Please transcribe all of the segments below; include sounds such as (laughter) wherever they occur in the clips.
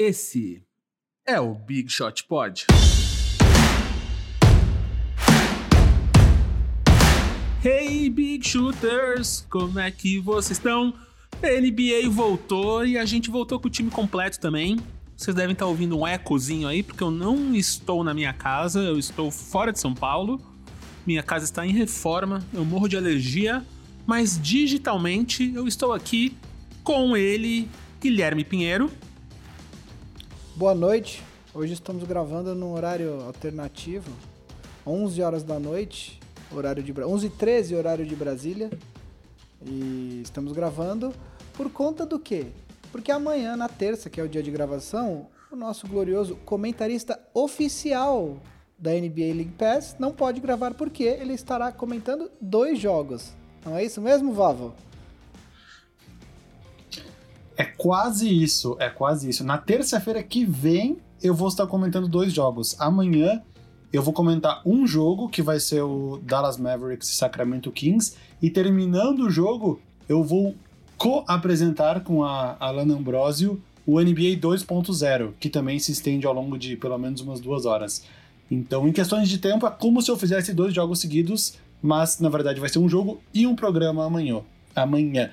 Esse é o Big Shot Pod. Hey Big Shooters, como é que vocês estão? NBA voltou e a gente voltou com o time completo também. Vocês devem estar ouvindo um ecozinho aí, porque eu não estou na minha casa, eu estou fora de São Paulo. Minha casa está em reforma, eu morro de alergia, mas digitalmente eu estou aqui com ele, Guilherme Pinheiro. Boa noite. Hoje estamos gravando num horário alternativo, 11 horas da noite, horário de 11 e 13 horário de Brasília. E estamos gravando por conta do quê? Porque amanhã, na terça, que é o dia de gravação, o nosso glorioso comentarista oficial da NBA League Pass não pode gravar porque ele estará comentando dois jogos. Não é isso mesmo, Vavo? É quase isso, é quase isso. Na terça-feira que vem eu vou estar comentando dois jogos. Amanhã eu vou comentar um jogo que vai ser o Dallas Mavericks e Sacramento Kings e terminando o jogo eu vou co-apresentar com a Alana Ambrosio o NBA 2.0, que também se estende ao longo de pelo menos umas duas horas. Então, em questões de tempo, é como se eu fizesse dois jogos seguidos, mas na verdade vai ser um jogo e um programa amanhã. Amanhã.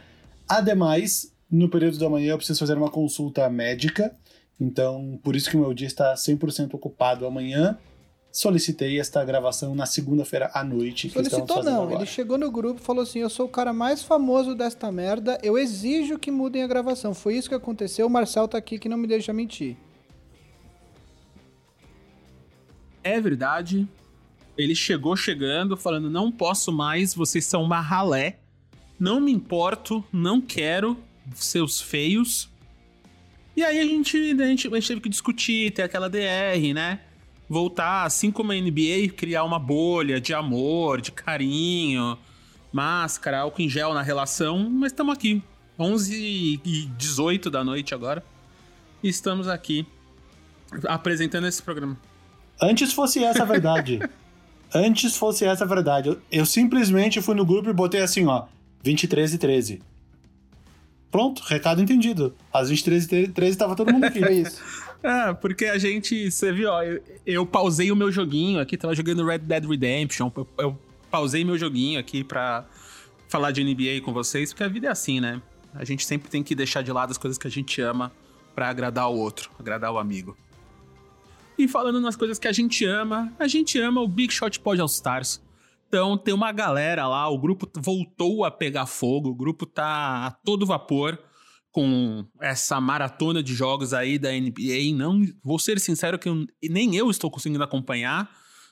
Ademais, no período da manhã eu preciso fazer uma consulta médica, então por isso que o meu dia está 100% ocupado amanhã solicitei esta gravação na segunda-feira à noite. Solicitou não, agora. ele chegou no grupo e falou assim: Eu sou o cara mais famoso desta merda, eu exijo que mudem a gravação. Foi isso que aconteceu. O Marcel tá aqui que não me deixa mentir. É verdade. Ele chegou chegando, falando: Não posso mais, vocês são uma ralé. Não me importo, não quero, seus feios. E aí a gente, a gente, a gente teve que discutir, ter aquela DR, né? voltar, assim como a NBA, criar uma bolha de amor, de carinho, máscara, álcool em gel na relação, mas estamos aqui. 11 e 18 da noite agora. E estamos aqui apresentando esse programa. Antes fosse essa a verdade. (laughs) Antes fosse essa a verdade. Eu, eu, simplesmente fui no grupo e botei assim, ó, 23 e 13. Pronto, recado entendido. Às 23 e 13 estava todo mundo aqui. É isso. (laughs) É, porque a gente, você viu, ó, eu, eu, pausei o meu joguinho aqui, tava jogando Red Dead Redemption, eu, eu, pausei meu joguinho aqui pra falar de NBA com vocês, porque a vida é assim, né? A gente sempre tem que deixar de lado as coisas que a gente ama para agradar o outro, agradar o amigo. E falando nas coisas que a gente ama, a gente ama o Big Shot Pod All Stars. Então tem uma galera lá, o grupo voltou a pegar fogo, o grupo tá a todo vapor com essa maratona de jogos aí da NBA. Não vou ser sincero que eu, nem eu estou conseguindo acompanhar,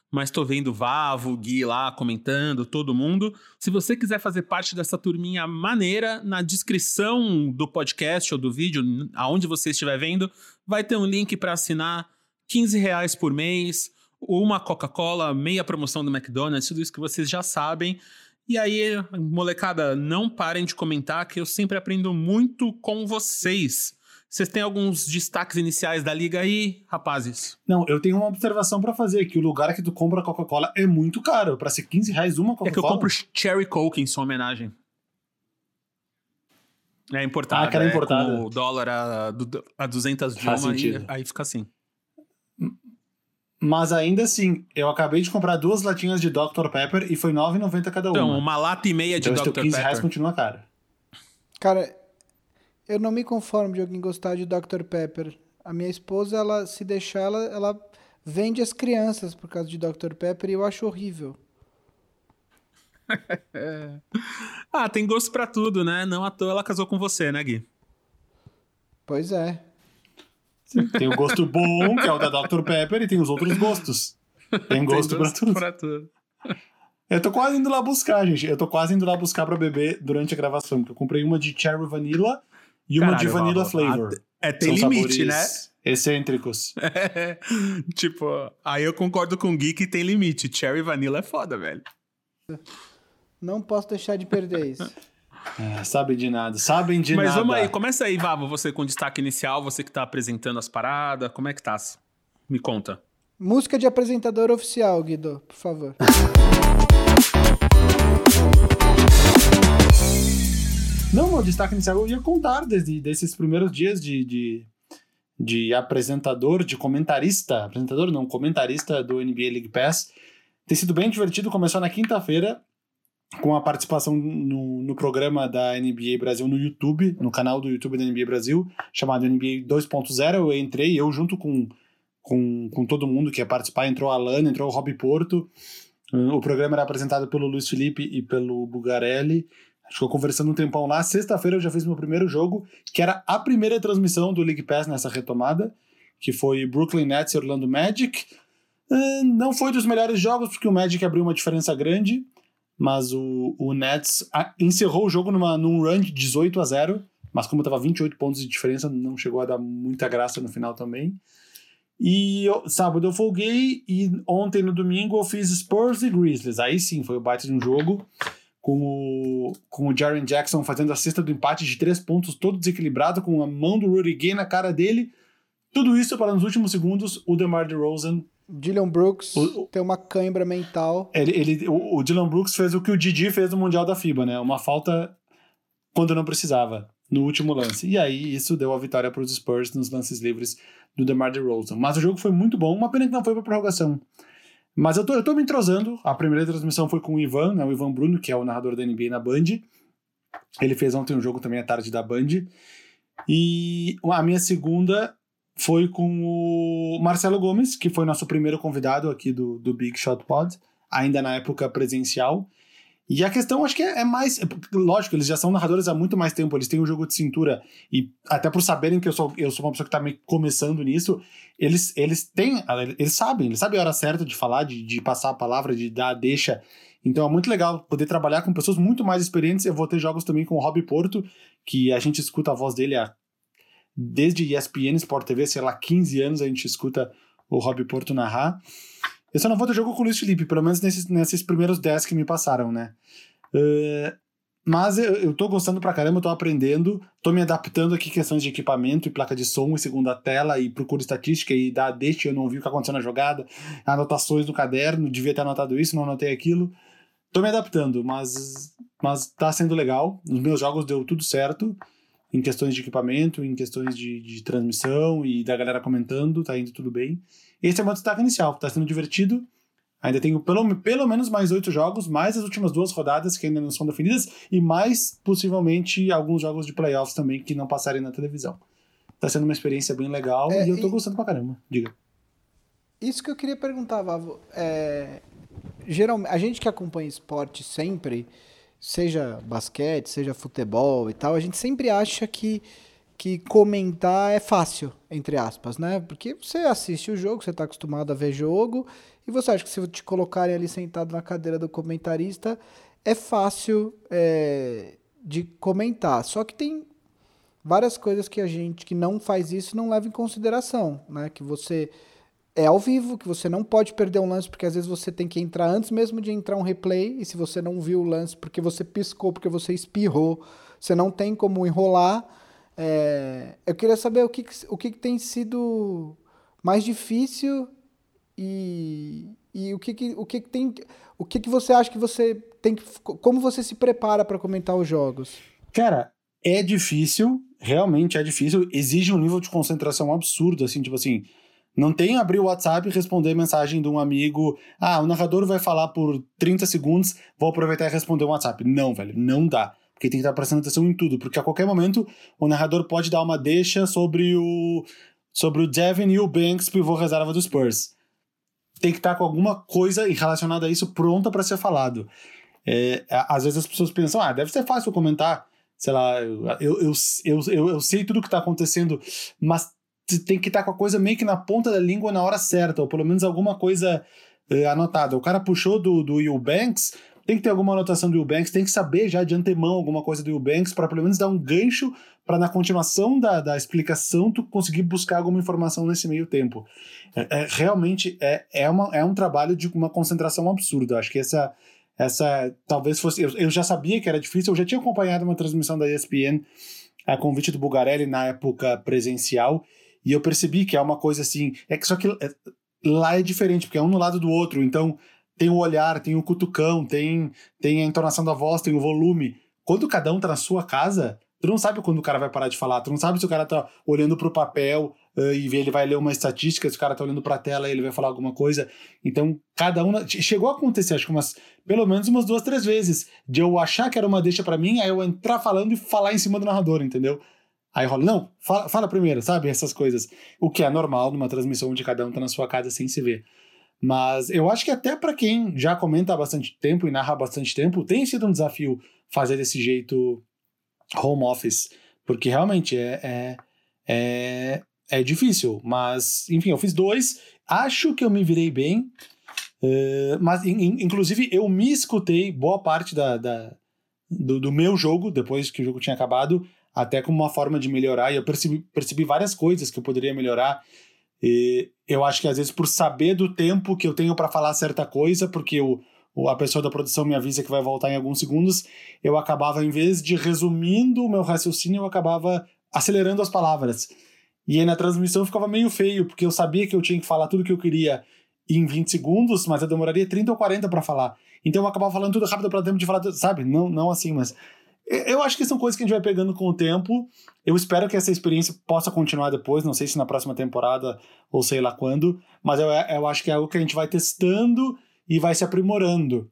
mas estou vendo o Vavo, o Gui lá comentando, todo mundo. Se você quiser fazer parte dessa turminha maneira, na descrição do podcast ou do vídeo, aonde você estiver vendo, vai ter um link para assinar 15 reais por mês, uma Coca-Cola, meia promoção do McDonald's, tudo isso que vocês já sabem. E aí, molecada, não parem de comentar que eu sempre aprendo muito com vocês. Vocês têm alguns destaques iniciais da liga aí, rapazes? Não, eu tenho uma observação para fazer, que o lugar que tu compra Coca-Cola é muito caro. Para ser 15 reais uma Coca-Cola. É que eu compro Cherry Coke em sua homenagem. É importada. Ah, aquela é, importada. O dólar a, a 200 de uma, aí fica assim. Mas ainda assim, eu acabei de comprar duas latinhas de Dr. Pepper e foi R$ 9,90 cada uma. Então, uma lata e meia de então, Dr. 15 Pepper. reais continua caro. Cara, eu não me conformo de alguém gostar de Dr. Pepper. A minha esposa, ela se deixar, ela, ela vende as crianças por causa de Dr. Pepper e eu acho horrível. (laughs) ah, tem gosto para tudo, né? Não à toa ela casou com você, né, Gui? Pois é. Tem o gosto bom, que é o da Dr. Pepper, e tem os outros gostos. Tem gosto, tem gosto pra, tudo. pra tudo. Eu tô quase indo lá buscar, gente. Eu tô quase indo lá buscar pra beber durante a gravação. Porque eu comprei uma de Cherry Vanilla e uma Caralho, de Vanilla Flavor. É, tem São limite, né? Excêntricos. É, (laughs) tipo, aí eu concordo com o Gui que tem limite. Cherry Vanilla é foda, velho. Não posso deixar de perder isso. (laughs) É, sabe de nada, sabem de Mas nada. vamos aí, começa aí, Vavo, você com destaque inicial, você que tá apresentando as paradas, como é que tá? Me conta. Música de apresentador oficial, Guido, por favor. (laughs) Não, meu destaque inicial eu ia contar desde desses primeiros dias de, de, de apresentador, de comentarista, apresentador não, comentarista do NBA League Pass. Tem sido bem divertido, começou na quinta-feira com a participação no, no programa da NBA Brasil no YouTube, no canal do YouTube da NBA Brasil, chamado NBA 2.0. Eu entrei, eu junto com, com, com todo mundo que ia participar, entrou a Alana, entrou o Rob Porto. O programa era apresentado pelo Luiz Felipe e pelo Bugarelli. Ficou conversando um tempão lá. Sexta-feira eu já fiz meu primeiro jogo, que era a primeira transmissão do League Pass nessa retomada, que foi Brooklyn Nets e Orlando Magic. Uh, não foi dos melhores jogos, porque o Magic abriu uma diferença grande, mas o, o Nets encerrou o jogo numa, num run de 18 a 0, mas como estava 28 pontos de diferença, não chegou a dar muita graça no final também. E eu, sábado eu folguei e ontem no domingo eu fiz Spurs e Grizzlies. Aí sim, foi o baita de um jogo com o, com o Jaren Jackson fazendo a cesta do empate de três pontos, todo desequilibrado, com a mão do Rudy Gay na cara dele. Tudo isso para nos últimos segundos o DeMar DeRozan. Dylan Brooks o, tem uma cãibra mental. Ele, ele, o, o Dylan Brooks fez o que o Didi fez no Mundial da FIBA, né? Uma falta quando não precisava, no último lance. E aí isso deu a vitória para os Spurs nos lances livres do DeMar DeRozan. Mas o jogo foi muito bom, uma pena que não foi para prorrogação. Mas eu tô, eu tô me entrosando. A primeira transmissão foi com o Ivan, né, o Ivan Bruno, que é o narrador da NBA na Band. Ele fez ontem um jogo também à tarde da Band. E a minha segunda foi com o Marcelo Gomes, que foi nosso primeiro convidado aqui do, do Big Shot Pod, ainda na época presencial. E a questão, acho que é, é mais. É, lógico, eles já são narradores há muito mais tempo, eles têm o um jogo de cintura. E até por saberem que eu sou, eu sou uma pessoa que está começando nisso, eles, eles têm. Eles sabem, eles sabem a hora certa de falar, de, de passar a palavra, de dar a deixa. Então é muito legal poder trabalhar com pessoas muito mais experientes. Eu vou ter jogos também com o Rob Porto, que a gente escuta a voz dele há, desde ESPN Sport TV, sei lá, 15 anos a gente escuta o Rob Porto narrar. Eu só não vou ter jogo com o Luiz Felipe, pelo menos nesses, nesses primeiros 10 que me passaram, né? Uh, mas eu, eu tô gostando pra caramba, tô aprendendo, tô me adaptando aqui questões de equipamento e placa de som e segunda tela e procuro estatística e dá deixa, eu não vi o que aconteceu na jogada, anotações no caderno, devia ter anotado isso, não anotei aquilo. Tô me adaptando, mas, mas tá sendo legal. Nos meus jogos deu tudo certo em questões de equipamento, em questões de, de transmissão e da galera comentando, tá indo tudo bem. Esse é o meu destaque inicial, tá sendo divertido. Ainda tenho pelo, pelo menos mais oito jogos, mais as últimas duas rodadas que ainda não são definidas, e mais possivelmente alguns jogos de playoffs também que não passarem na televisão. Tá sendo uma experiência bem legal é, e eu tô e... gostando pra caramba. Diga. Isso que eu queria perguntar, Vavo. É, geralmente, a gente que acompanha esporte sempre, seja basquete, seja futebol e tal, a gente sempre acha que, que comentar é fácil, entre aspas, né? Porque você assiste o jogo, você está acostumado a ver jogo, e você acha que se te colocarem ali sentado na cadeira do comentarista, é fácil é, de comentar. Só que tem várias coisas que a gente que não faz isso não leva em consideração, né? Que você é ao vivo, que você não pode perder um lance, porque às vezes você tem que entrar antes mesmo de entrar um replay, e se você não viu o lance porque você piscou, porque você espirrou, você não tem como enrolar. É, eu queria saber o que, o que tem sido mais difícil e, e o que, que o que, que tem o que, que você acha que você tem que como você se prepara para comentar os jogos cara é difícil realmente é difícil exige um nível de concentração absurdo assim tipo assim não tem abrir o WhatsApp e responder mensagem de um amigo. Ah, o narrador vai falar por 30 segundos, vou aproveitar e responder o WhatsApp. Não, velho, não dá. Porque tem que estar prestando atenção em tudo. Porque a qualquer momento o narrador pode dar uma deixa sobre o. sobre o Devin e o Banks, pivô reserva dos Spurs. Tem que estar com alguma coisa relacionada a isso pronta para ser falado. É, às vezes as pessoas pensam, ah, deve ser fácil comentar. Sei lá, eu, eu, eu, eu, eu sei tudo o que está acontecendo, mas tem que estar tá com a coisa meio que na ponta da língua na hora certa, ou pelo menos alguma coisa eh, anotada. O cara puxou do, do Banks, tem que ter alguma anotação do Will Banks, tem que saber já de antemão alguma coisa do Will Banks para pelo menos dar um gancho para na continuação da, da explicação tu conseguir buscar alguma informação nesse meio tempo. É, é, realmente é, é, uma, é um trabalho de uma concentração absurda. Acho que essa, essa talvez fosse. Eu, eu já sabia que era difícil, eu já tinha acompanhado uma transmissão da ESPN a convite do Bugarelli na época presencial e eu percebi que é uma coisa assim. É que só que é, lá é diferente, porque é um no lado do outro. Então tem o olhar, tem o cutucão, tem, tem a entonação da voz, tem o volume. Quando cada um tá na sua casa, tu não sabe quando o cara vai parar de falar, tu não sabe se o cara tá olhando pro papel, uh, e ele vai ler uma estatística, se o cara tá olhando pra tela ele vai falar alguma coisa. Então, cada um. Chegou a acontecer, acho que umas, pelo menos umas duas, três vezes, de eu achar que era uma deixa para mim, aí eu entrar falando e falar em cima do narrador, entendeu? Aí rola, não, fala, fala primeiro, sabe? Essas coisas. O que é normal numa transmissão onde cada um tá na sua casa sem se ver. Mas eu acho que até para quem já comenta há bastante tempo e narra há bastante tempo, tem sido um desafio fazer desse jeito home office. Porque realmente é, é, é, é difícil. Mas, enfim, eu fiz dois. Acho que eu me virei bem. Uh, mas, in, inclusive, eu me escutei boa parte da, da do, do, meu jogo, depois que o jogo tinha acabado, até como uma forma de melhorar. E eu percebi, percebi várias coisas que eu poderia melhorar. E eu acho que às vezes por saber do tempo que eu tenho para falar certa coisa, porque o, a pessoa da produção me avisa que vai voltar em alguns segundos, eu acabava, em vez de resumindo o meu raciocínio, eu acabava acelerando as palavras. E aí na transmissão ficava meio feio, porque eu sabia que eu tinha que falar tudo que eu queria em 20 segundos, mas eu demoraria 30 ou 40 para falar. Então eu acabava falando tudo rápido para tempo de falar, sabe? Não, não assim, mas eu acho que são coisas que a gente vai pegando com o tempo. Eu espero que essa experiência possa continuar depois, não sei se na próxima temporada ou sei lá quando, mas eu, eu acho que é algo que a gente vai testando e vai se aprimorando.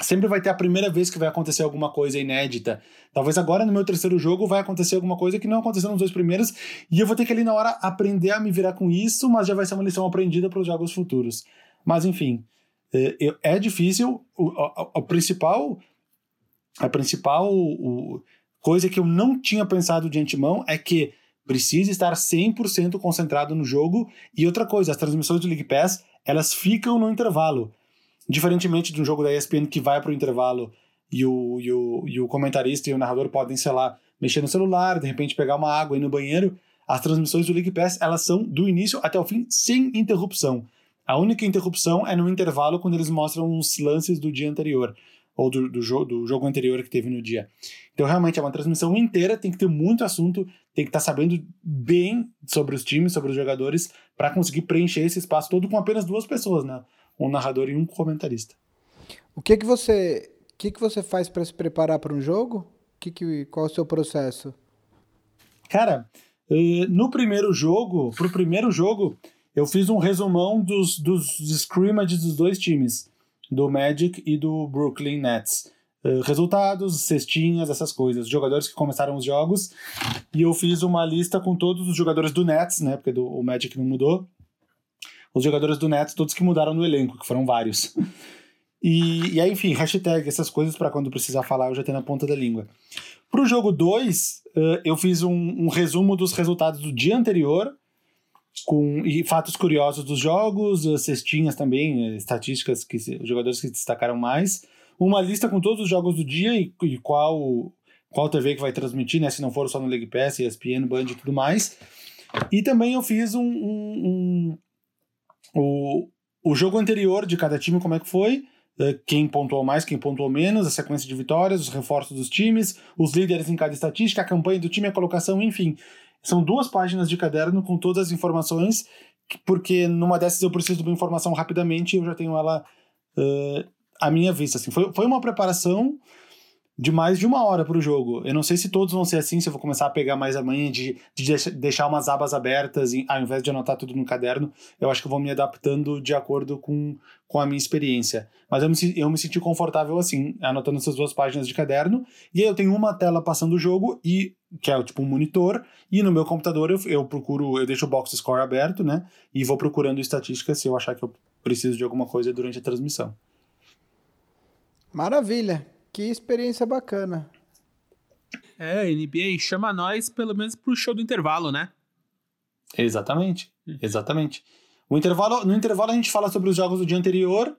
Sempre vai ter a primeira vez que vai acontecer alguma coisa inédita. Talvez agora no meu terceiro jogo vai acontecer alguma coisa que não aconteceu nos dois primeiros, e eu vou ter que ali na hora aprender a me virar com isso, mas já vai ser uma lição aprendida para os jogos futuros. Mas enfim, é, é difícil. O, o, o principal, a principal o, coisa que eu não tinha pensado de antemão é que precisa estar 100% concentrado no jogo. E outra coisa, as transmissões do League Pass, elas ficam no intervalo. Diferentemente de um jogo da ESPN que vai para o intervalo e o, e, o, e o comentarista e o narrador podem, sei lá, mexer no celular, de repente pegar uma água e ir no banheiro, as transmissões do League Pass, elas são do início até o fim, sem interrupção. A única interrupção é no intervalo, quando eles mostram os lances do dia anterior, ou do, do, jo do jogo anterior que teve no dia. Então, realmente, é uma transmissão inteira, tem que ter muito assunto, tem que estar tá sabendo bem sobre os times, sobre os jogadores, para conseguir preencher esse espaço todo com apenas duas pessoas, né? um narrador e um comentarista. O que que você, o que que você faz para se preparar para um jogo? Que que, qual é o seu processo? Cara, eh, no primeiro jogo, pro primeiro jogo, eu fiz um resumão dos, dos scrimmages dos dois times, do Magic e do Brooklyn Nets. Uh, resultados, cestinhas, essas coisas, jogadores que começaram os jogos. E eu fiz uma lista com todos os jogadores do Nets, né? Porque do, o Magic não mudou os jogadores do Nets, todos que mudaram no elenco, que foram vários. E, e aí, enfim, hashtag, essas coisas para quando precisar falar eu já tenho na ponta da língua. Pro jogo 2, uh, eu fiz um, um, resumo dos resultados do dia anterior, com e fatos curiosos dos jogos, cestinhas também, uh, estatísticas que os jogadores que destacaram mais, uma lista com todos os jogos do dia e, e qual qual TV que vai transmitir, né? Se não for só no League Pass, ESPN, Band e tudo mais. E também eu fiz um, um, o, o jogo anterior de cada time, como é que foi, é, quem pontuou mais, quem pontuou menos, a sequência de vitórias, os reforços dos times, os líderes em cada estatística, a campanha do time, a colocação, enfim. São duas páginas de caderno com todas as informações, porque numa dessas eu preciso de uma informação rapidamente e eu já tenho ela uh, à minha vista. Assim. Foi, foi uma preparação de mais de uma hora para o jogo. Eu não sei se todos vão ser assim, se eu vou começar a pegar mais amanhã de, de deixar umas abas abertas em, ao invés de anotar tudo no caderno. Eu acho que vou me adaptando de acordo com, com a minha experiência. Mas eu me, eu me senti confortável assim, anotando essas duas páginas de caderno. E aí eu tenho uma tela passando o jogo, e que é tipo um monitor, e no meu computador eu, eu procuro, eu deixo o box score aberto, né? E vou procurando estatísticas se eu achar que eu preciso de alguma coisa durante a transmissão. Maravilha. Que experiência bacana. É, NBA chama nós pelo menos pro show do intervalo, né? Exatamente, exatamente. O intervalo, no intervalo a gente fala sobre os jogos do dia anterior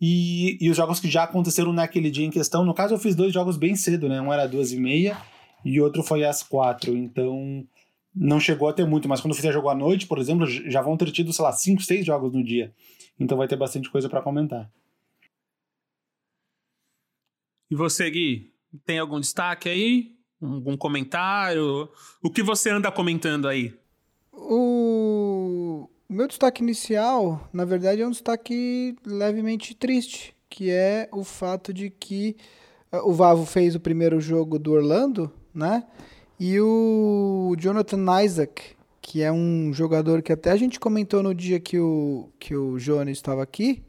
e, e os jogos que já aconteceram naquele dia em questão. No caso, eu fiz dois jogos bem cedo, né? Um era duas e meia e outro foi às quatro. Então, não chegou a ter muito. Mas quando eu fizer jogo à noite, por exemplo, já vão ter tido, sei lá, cinco, seis jogos no dia. Então vai ter bastante coisa para comentar. E você, Gui, tem algum destaque aí? Algum comentário? O que você anda comentando aí? O meu destaque inicial, na verdade, é um destaque levemente triste, que é o fato de que eh, o Vavo fez o primeiro jogo do Orlando, né? E o Jonathan Isaac, que é um jogador que até a gente comentou no dia que o, que o Jones estava aqui.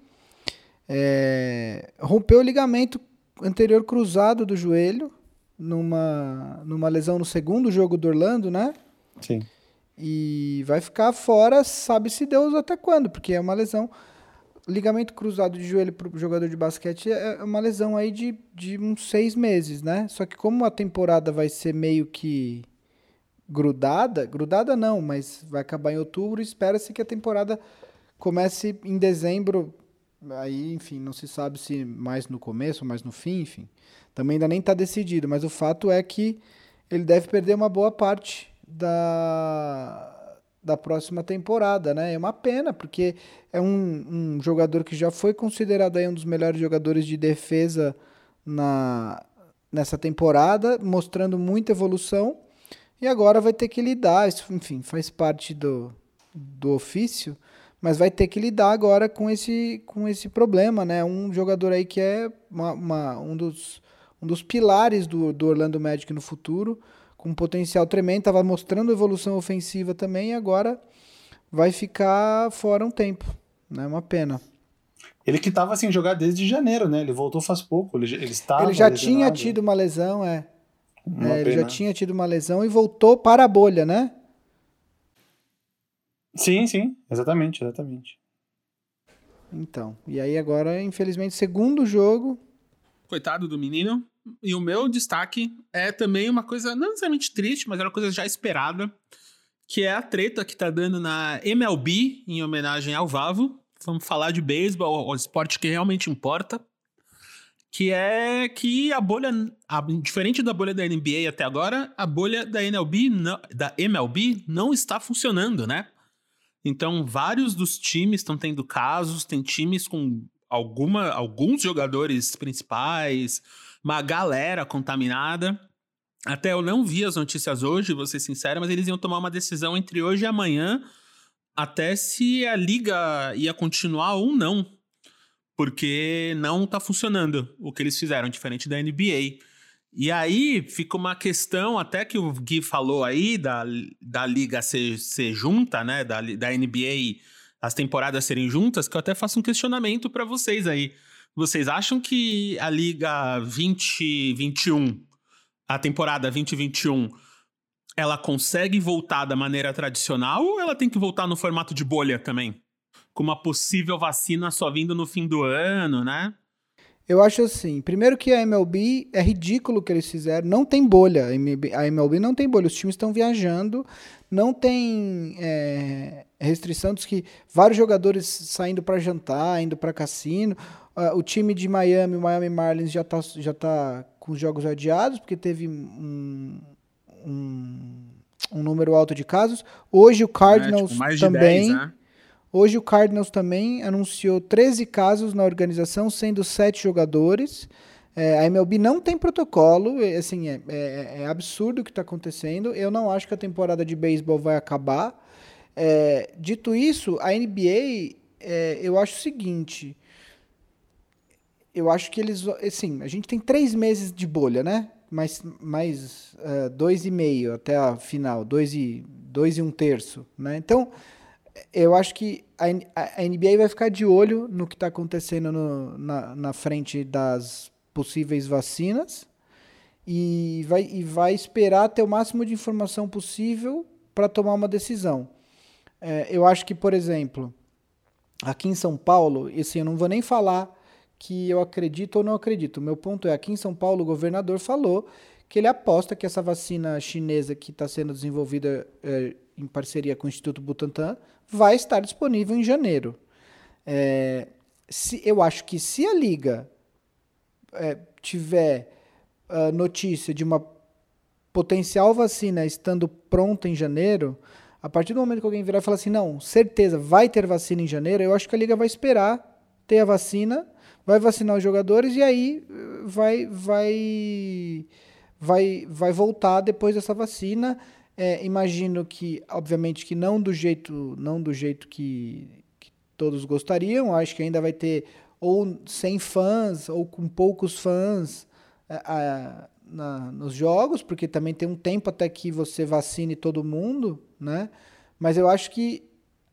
É, rompeu o ligamento anterior cruzado do joelho numa, numa lesão no segundo jogo do Orlando, né? Sim. E vai ficar fora, sabe-se Deus até quando, porque é uma lesão. Ligamento cruzado de joelho para o jogador de basquete é uma lesão aí de, de uns seis meses, né? Só que como a temporada vai ser meio que grudada, grudada não, mas vai acabar em outubro, espera-se que a temporada comece em dezembro. Aí, enfim, não se sabe se mais no começo mais no fim, enfim. Também ainda nem está decidido, mas o fato é que ele deve perder uma boa parte da, da próxima temporada, né? É uma pena, porque é um, um jogador que já foi considerado aí um dos melhores jogadores de defesa na, nessa temporada, mostrando muita evolução, e agora vai ter que lidar, isso, enfim, faz parte do, do ofício, mas vai ter que lidar agora com esse, com esse problema, né? Um jogador aí que é uma, uma um, dos, um dos pilares do, do Orlando Magic no futuro, com um potencial tremendo, estava mostrando evolução ofensiva também e agora vai ficar fora um tempo. É né? uma pena. Ele que estava sem jogar desde janeiro, né? Ele voltou faz pouco. Ele, ele, estava ele já lesionado. tinha tido uma lesão, é. é ele já tinha tido uma lesão e voltou para a bolha, né? Sim, sim, exatamente, exatamente. Então, e aí agora, infelizmente, segundo jogo. Coitado do menino. E o meu destaque é também uma coisa não necessariamente triste, mas era uma coisa já esperada, que é a treta que tá dando na MLB em homenagem ao Vavo. Vamos falar de beisebol, o esporte que realmente importa. Que é que a bolha, a, diferente da bolha da NBA até agora, a bolha da MLB, não, da MLB não está funcionando, né? Então, vários dos times estão tendo casos, tem times com alguma, alguns jogadores principais, uma galera contaminada. Até eu não vi as notícias hoje, vou ser sincero, mas eles iam tomar uma decisão entre hoje e amanhã, até se a liga ia continuar ou não. Porque não tá funcionando o que eles fizeram, diferente da NBA. E aí fica uma questão, até que o Gui falou aí, da, da liga ser, ser junta, né? Da, da NBA, as temporadas serem juntas, que eu até faço um questionamento para vocês aí. Vocês acham que a Liga 2021, a temporada 2021, ela consegue voltar da maneira tradicional ou ela tem que voltar no formato de bolha também? Com uma possível vacina só vindo no fim do ano, né? Eu acho assim, primeiro que a MLB é ridículo o que eles fizeram, não tem bolha, a MLB não tem bolha, os times estão viajando, não tem é, restrição dos que vários jogadores saindo para jantar, indo para cassino, Uh, o time de Miami, o Miami Marlins, já está já tá com os jogos adiados, porque teve um, um, um número alto de casos. Hoje o Cardinals é, tipo, também. 10, né? Hoje o Cardinals também anunciou 13 casos na organização, sendo 7 jogadores. É, a MLB não tem protocolo, assim, é, é, é absurdo o que está acontecendo. Eu não acho que a temporada de beisebol vai acabar. É, dito isso, a NBA, é, eu acho o seguinte eu acho que eles. Assim, a gente tem três meses de bolha, né? Mais, mais uh, dois e meio até a final, dois e, dois e um terço, né? Então, eu acho que a, a NBA vai ficar de olho no que está acontecendo no, na, na frente das possíveis vacinas e vai, e vai esperar ter o máximo de informação possível para tomar uma decisão. É, eu acho que, por exemplo, aqui em São Paulo, e assim, eu não vou nem falar que eu acredito ou não acredito. O meu ponto é, aqui em São Paulo, o governador falou que ele aposta que essa vacina chinesa que está sendo desenvolvida é, em parceria com o Instituto Butantan vai estar disponível em janeiro. É, se, eu acho que se a Liga é, tiver uh, notícia de uma potencial vacina estando pronta em janeiro, a partir do momento que alguém virar e falar assim, não, certeza, vai ter vacina em janeiro, eu acho que a Liga vai esperar ter a vacina vai vacinar os jogadores e aí eh, vai vai vai vai voltar depois dessa vacina. É, imagino que, obviamente, que não do jeito não do jeito que, que todos gostariam. Acho que ainda vai ter ou sem fãs ou com poucos fãs a, é, a, na, nos jogos, porque também tem um tempo até que você vacine todo mundo, né? Mas eu acho que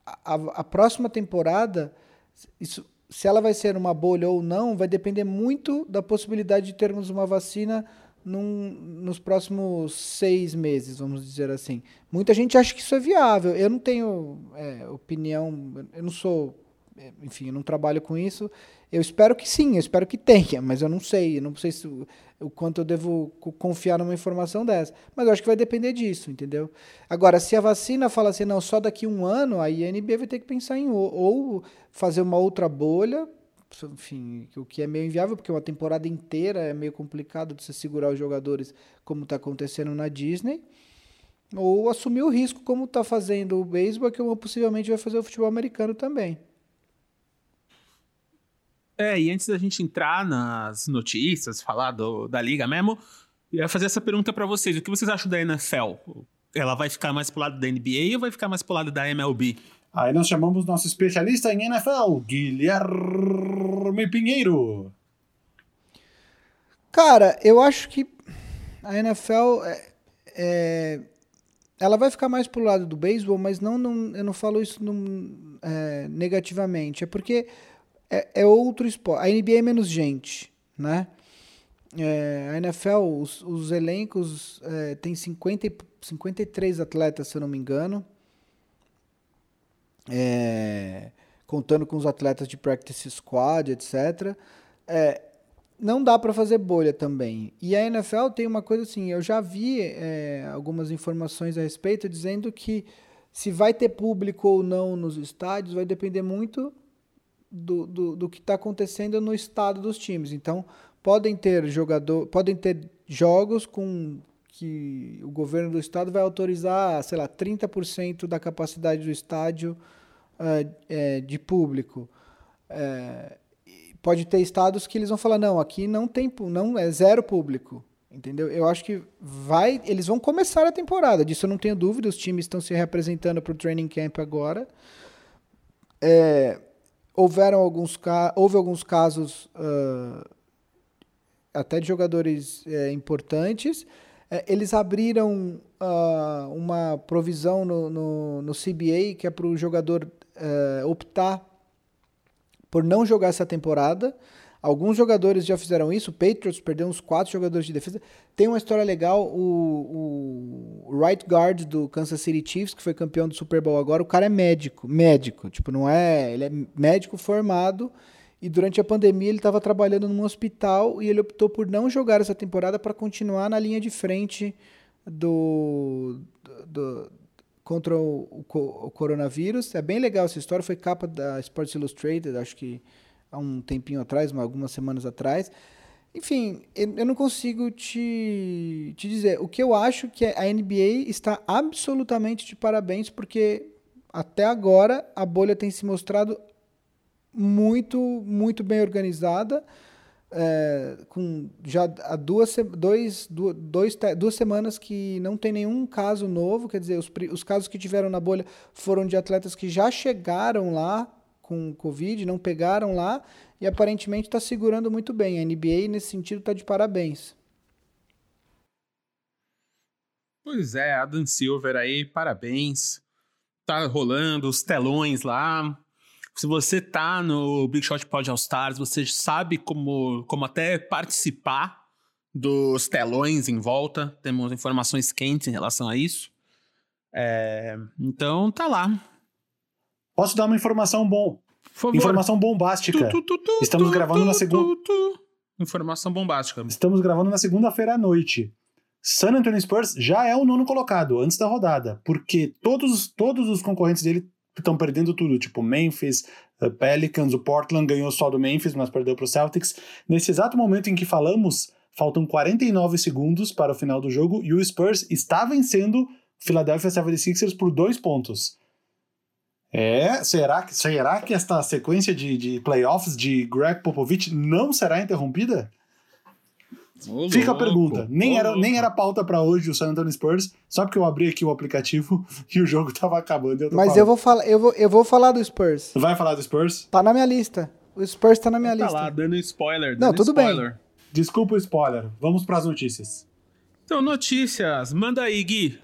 a, a próxima temporada, isso, se ela vai ser uma bolha ou não, vai depender muito da possibilidade de termos uma vacina num, nos próximos seis meses, vamos dizer assim. Muita gente acha que isso é viável. Eu não tenho é, opinião, eu não sou, é, enfim, eu não trabalho com isso. Eu espero que sim, eu espero que tenha, mas eu não sei, eu não sei se, o quanto eu devo confiar numa informação dessa. Mas eu acho que vai depender disso, entendeu? Agora, se a vacina fala assim, não, só daqui um ano, a NBA vai ter que pensar em ou, ou fazer uma outra bolha enfim, o que é meio inviável, porque uma temporada inteira é meio complicado de você segurar os jogadores, como está acontecendo na Disney, ou assumir o risco, como está fazendo o beisebol, que possivelmente vai fazer o futebol americano também. É, e antes da gente entrar nas notícias, falar do, da liga mesmo, eu ia fazer essa pergunta para vocês. O que vocês acham da NFL? Ela vai ficar mais pro lado da NBA ou vai ficar mais pro lado da MLB? Aí nós chamamos nosso especialista em NFL, Guilherme Pinheiro. Cara, eu acho que a NFL é, é, ela vai ficar mais pro lado do beisebol, mas não, não eu não falo isso num, é, negativamente. É porque é, é, outro esporte. A NBA é menos gente, né? É, a NFL, os, os elencos é, tem 50, 53 atletas, se eu não me engano é, contando com os atletas de practice squad, etc. É, não dá para fazer bolha também. E a NFL tem uma coisa assim, eu já vi é, algumas informações a respeito dizendo que se vai ter público ou não nos estádios vai depender muito do, do, do que está acontecendo no estado dos times. Então, podem ter jogador, podem ter jogos com que o governo do estado vai autorizar, sei lá, 30% da capacidade do estádio uh, é, de público. É, pode ter estados que eles vão falar, não, aqui não tem, não é zero público. Entendeu? Eu acho que vai, eles vão começar a temporada, disso eu não tenho dúvida, os times estão se representando para o training camp agora. É, houveram alguns, houve alguns casos uh, até de jogadores é, importantes, eles abriram uh, uma provisão no, no, no, CBA que é para o jogador uh, optar por não jogar essa temporada. Alguns jogadores já fizeram isso. O Patriots perdeu uns quatro jogadores de defesa. Tem uma história legal. O, o, right guard do Kansas City Chiefs, que foi campeão do Super Bowl agora, o cara é médico. Médico. Tipo, não é. Ele é médico formado e durante a pandemia ele estava trabalhando num hospital e ele optou por não jogar essa temporada para continuar na linha de frente do, do, do contra o, o, o, coronavírus. É bem legal essa história, foi capa da Sports Illustrated, acho que há um tempinho atrás, algumas semanas atrás. Enfim, eu não consigo te, te dizer. O que eu acho que a NBA está absolutamente de parabéns, porque até agora a bolha tem se mostrado muito, muito bem organizada. É, com já há duas, dois, dois, duas semanas que não tem nenhum caso novo, quer dizer, os, os casos que tiveram na bolha foram de atletas que já chegaram lá com Covid, não pegaram lá, e aparentemente está segurando muito bem. A NBA, nesse sentido, está de parabéns. Pois é, Adam Silver aí, parabéns. Tá rolando os telões lá, se você tá no Big Shot Pod All Stars, você sabe como, como até participar dos telões em volta. Temos informações quentes em relação a isso. É, então tá lá. Posso dar uma informação bom? Informação bombástica. Tu, tu, tu, Estamos gravando na segunda. Informação bombástica. Estamos gravando na segunda-feira à noite. San Antonio Spurs já é o nono colocado antes da rodada, porque todos, todos os concorrentes dele estão perdendo tudo, tipo Memphis, uh, Pelicans, o Portland ganhou só do Memphis, mas perdeu para o Celtics. Nesse exato momento em que falamos, faltam 49 segundos para o final do jogo e o Spurs está vencendo Philadelphia 76ers por dois pontos. É, será que, será que esta sequência de, de playoffs de Greg Popovich não será interrompida? Ô, Fica louco, a pergunta. Nem era, nem era pauta para hoje o San Antonio Spurs, só porque eu abri aqui o aplicativo (laughs) e o jogo tava acabando. Eu Mas falando. eu vou, falar, eu, vou, eu vou falar do Spurs. Vai falar do Spurs? Tá na minha lista. O Spurs tá na minha tá lista. Tá lá, dando spoiler. Dando Não, tudo spoiler. bem. Desculpa o spoiler. Vamos para as notícias. Então, notícias. Manda aí, Gui.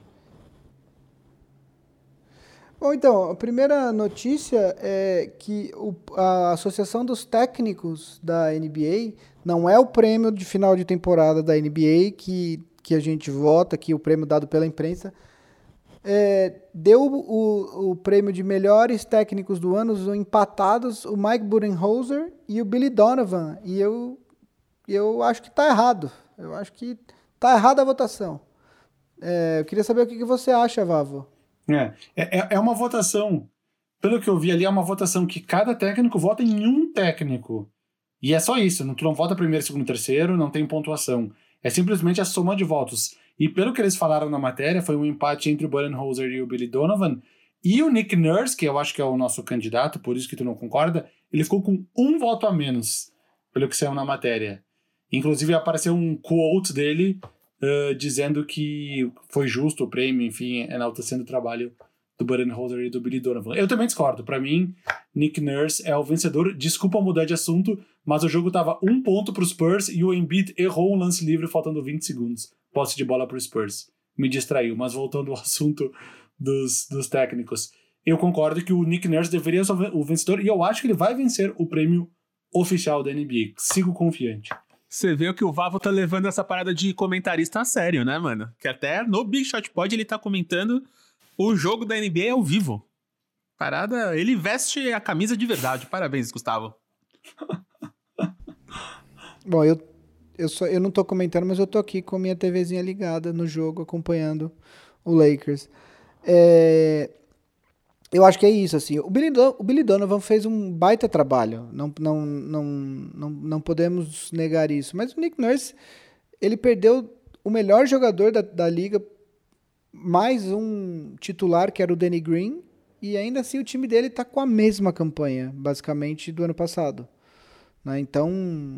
Bom, então, a primeira notícia é que o, a Associação dos Técnicos da NBA não é o prêmio de final de temporada da NBA que, que a gente vota, que o prêmio dado pela imprensa, é, deu o, o prêmio de melhores técnicos do ano, empatados, o Mike Budenholzer e o Billy Donovan. E eu, eu acho que está errado. Eu acho que está errada a votação. É, eu queria saber o que, que você acha, Vavo. É, é, é uma votação, pelo que eu vi ali, é uma votação que cada técnico vota em um técnico. E é só isso, não, tu não vota primeiro, segundo, terceiro, não tem pontuação. É simplesmente a soma de votos. E pelo que eles falaram na matéria, foi um empate entre o Budenholzer e o Billy Donovan. E o Nick Nurse, que eu acho que é o nosso candidato, por isso que tu não concorda, ele ficou com um voto a menos, pelo que saiu na matéria. Inclusive apareceu um quote dele uh, dizendo que foi justo o prêmio, enfim, enaltecendo o trabalho do Budenholzer e do Billy Donovan. Eu também discordo. Para mim, Nick Nurse é o vencedor. Desculpa mudar de assunto, mas o jogo tava um ponto pro Spurs e o Embiid errou um lance livre faltando 20 segundos. Posse de bola pro Spurs. Me distraiu, mas voltando ao assunto dos, dos técnicos. Eu concordo que o Nick Nurse deveria ser o vencedor e eu acho que ele vai vencer o prêmio oficial da NBA. Sigo confiante. Você vê que o Vavo tá levando essa parada de comentarista a sério, né, mano? Que até no Big Shot Pod ele tá comentando o jogo da NBA ao vivo. Parada, ele veste a camisa de verdade. Parabéns, Gustavo. (laughs) Bom, eu, eu, só, eu não tô comentando, mas eu tô aqui com a minha TVzinha ligada no jogo, acompanhando o Lakers. É, eu acho que é isso, assim. O Billy, o Billy Donovan fez um baita trabalho. Não, não, não, não, não podemos negar isso. Mas o Nick Nurse, ele perdeu o melhor jogador da, da liga, mais um titular, que era o Danny Green, e ainda assim o time dele está com a mesma campanha, basicamente, do ano passado. Né? Então,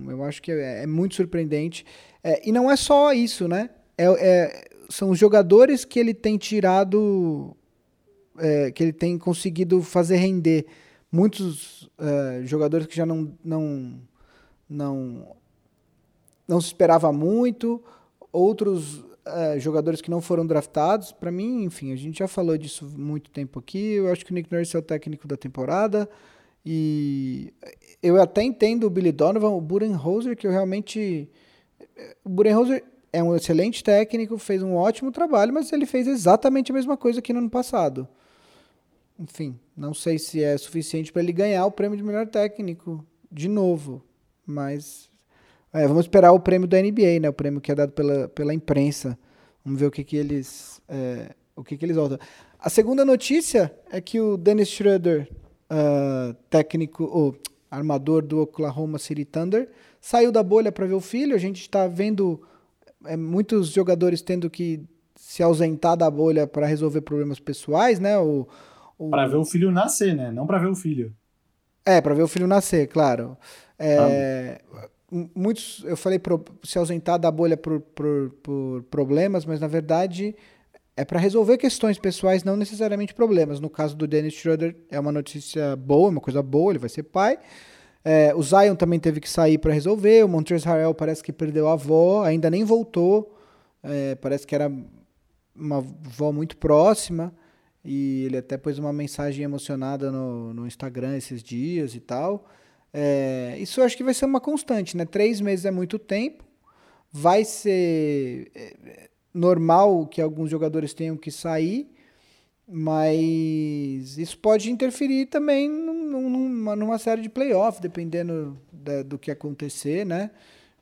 eu acho que é, é muito surpreendente. É, e não é só isso, né? É, é, são os jogadores que ele tem tirado é, que ele tem conseguido fazer render muitos é, jogadores que já não, não, não, não se esperava muito, outros jogadores que não foram draftados. Para mim, enfim, a gente já falou disso muito tempo aqui. Eu acho que o Nick Nurse é o técnico da temporada. E eu até entendo o Billy Donovan, o Budenholzer, que eu realmente. O Budenholzer é um excelente técnico, fez um ótimo trabalho, mas ele fez exatamente a mesma coisa que no ano passado enfim, não sei se é suficiente para ele ganhar o prêmio de melhor técnico de novo, mas é, vamos esperar o prêmio da NBA, né? O prêmio que é dado pela, pela imprensa. Vamos ver o que, que eles é, o que, que eles voltam. A segunda notícia é que o Dennis Schroeder, uh, técnico, ou armador do Oklahoma City Thunder, saiu da bolha para ver o filho. A gente está vendo é, muitos jogadores tendo que se ausentar da bolha para resolver problemas pessoais, né? O, o... Para ver o filho nascer, né? Não para ver o filho. É, para ver o filho nascer, claro. É, ah. Muitos, eu falei pro, se ausentar da bolha por, por, por problemas, mas na verdade é para resolver questões pessoais, não necessariamente problemas. No caso do Dennis Schroeder, é uma notícia boa, uma coisa boa, ele vai ser pai. É, o Zion também teve que sair para resolver. O Montrezl Harrell parece que perdeu a avó, ainda nem voltou. É, parece que era uma avó muito próxima. E ele até pôs uma mensagem emocionada no, no Instagram esses dias e tal. É, isso eu acho que vai ser uma constante, né? Três meses é muito tempo. Vai ser é, normal que alguns jogadores tenham que sair, mas isso pode interferir também numa, numa série de playoffs, dependendo da, do que acontecer, né?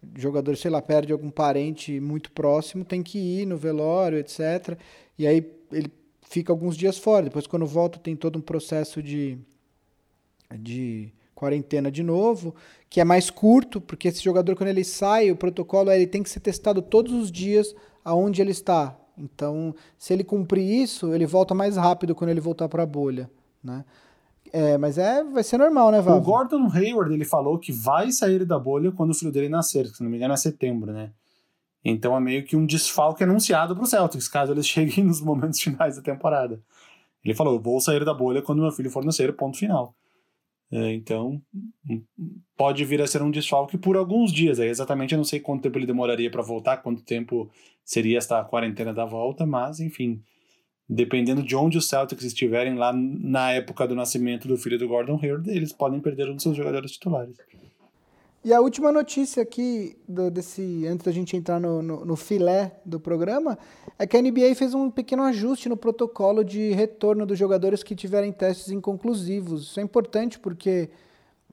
O jogador, sei lá, perde algum parente muito próximo, tem que ir no velório, etc. E aí ele fica alguns dias fora. Depois, quando volta, tem todo um processo de, de quarentena de novo, que é mais curto, porque esse jogador, quando ele sai, o protocolo é ele tem que ser testado todos os dias aonde ele está. Então, se ele cumprir isso, ele volta mais rápido quando ele voltar para a bolha, né? É, mas é, vai ser normal, né, Val? O Gordon Hayward, ele falou que vai sair da bolha quando o filho dele nascer, se não me engano é setembro, né? Então é meio que um desfalque anunciado para o Celtics, caso eles (laughs) cheguem nos momentos finais da temporada. Ele falou: vou sair da bolha quando meu filho for nascer, ponto final. É, então, pode vir a ser um desfalque por alguns dias. Aí, exatamente, eu não sei quanto tempo ele demoraria para voltar, quanto tempo seria esta quarentena da volta, mas, enfim, dependendo de onde os Celtics estiverem lá na época do nascimento do filho do Gordon Hayward, eles podem perder um dos seus jogadores titulares. E a última notícia aqui, do, desse, antes da gente entrar no, no, no, filé do programa, é que a NBA fez um pequeno ajuste no protocolo de retorno dos jogadores que tiverem testes inconclusivos. Isso é importante porque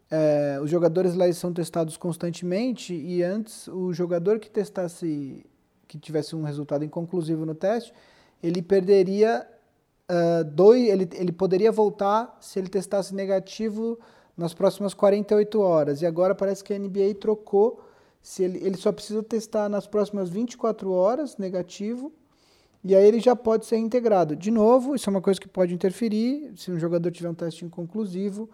é, os jogadores lá são testados constantemente e antes o jogador que testasse, que tivesse um resultado inconclusivo no teste, ele perderia uh, dois, ele, ele poderia voltar se ele testasse negativo nas próximas 48 horas. E agora parece que a NBA trocou. Se ele, ele só precisa testar nas próximas 24 horas negativo. E aí ele já pode ser integrado. De novo, isso é uma coisa que pode interferir. Se um jogador tiver um teste inconclusivo,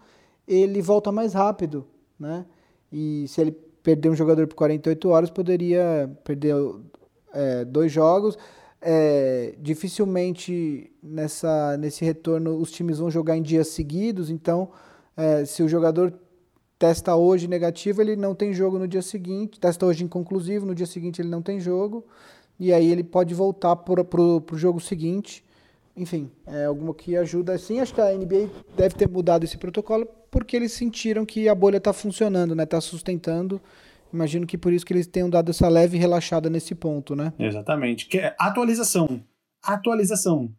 ele volta mais rápido, né? E se ele perder um jogador por 48 horas, poderia perder é, dois jogos. É, dificilmente nessa, nesse retorno os times vão jogar em dias seguidos, então é, se o jogador testa hoje negativo, ele não tem jogo no dia seguinte, testa hoje inconclusivo, no dia seguinte ele não tem jogo, e aí ele pode voltar para o jogo seguinte. Enfim, é algo que ajuda sim. Acho que a NBA deve ter mudado esse protocolo porque eles sentiram que a bolha está funcionando, né? Está sustentando. Imagino que por isso que eles tenham dado essa leve relaxada nesse ponto, né? Exatamente. Que é atualização. Atualização.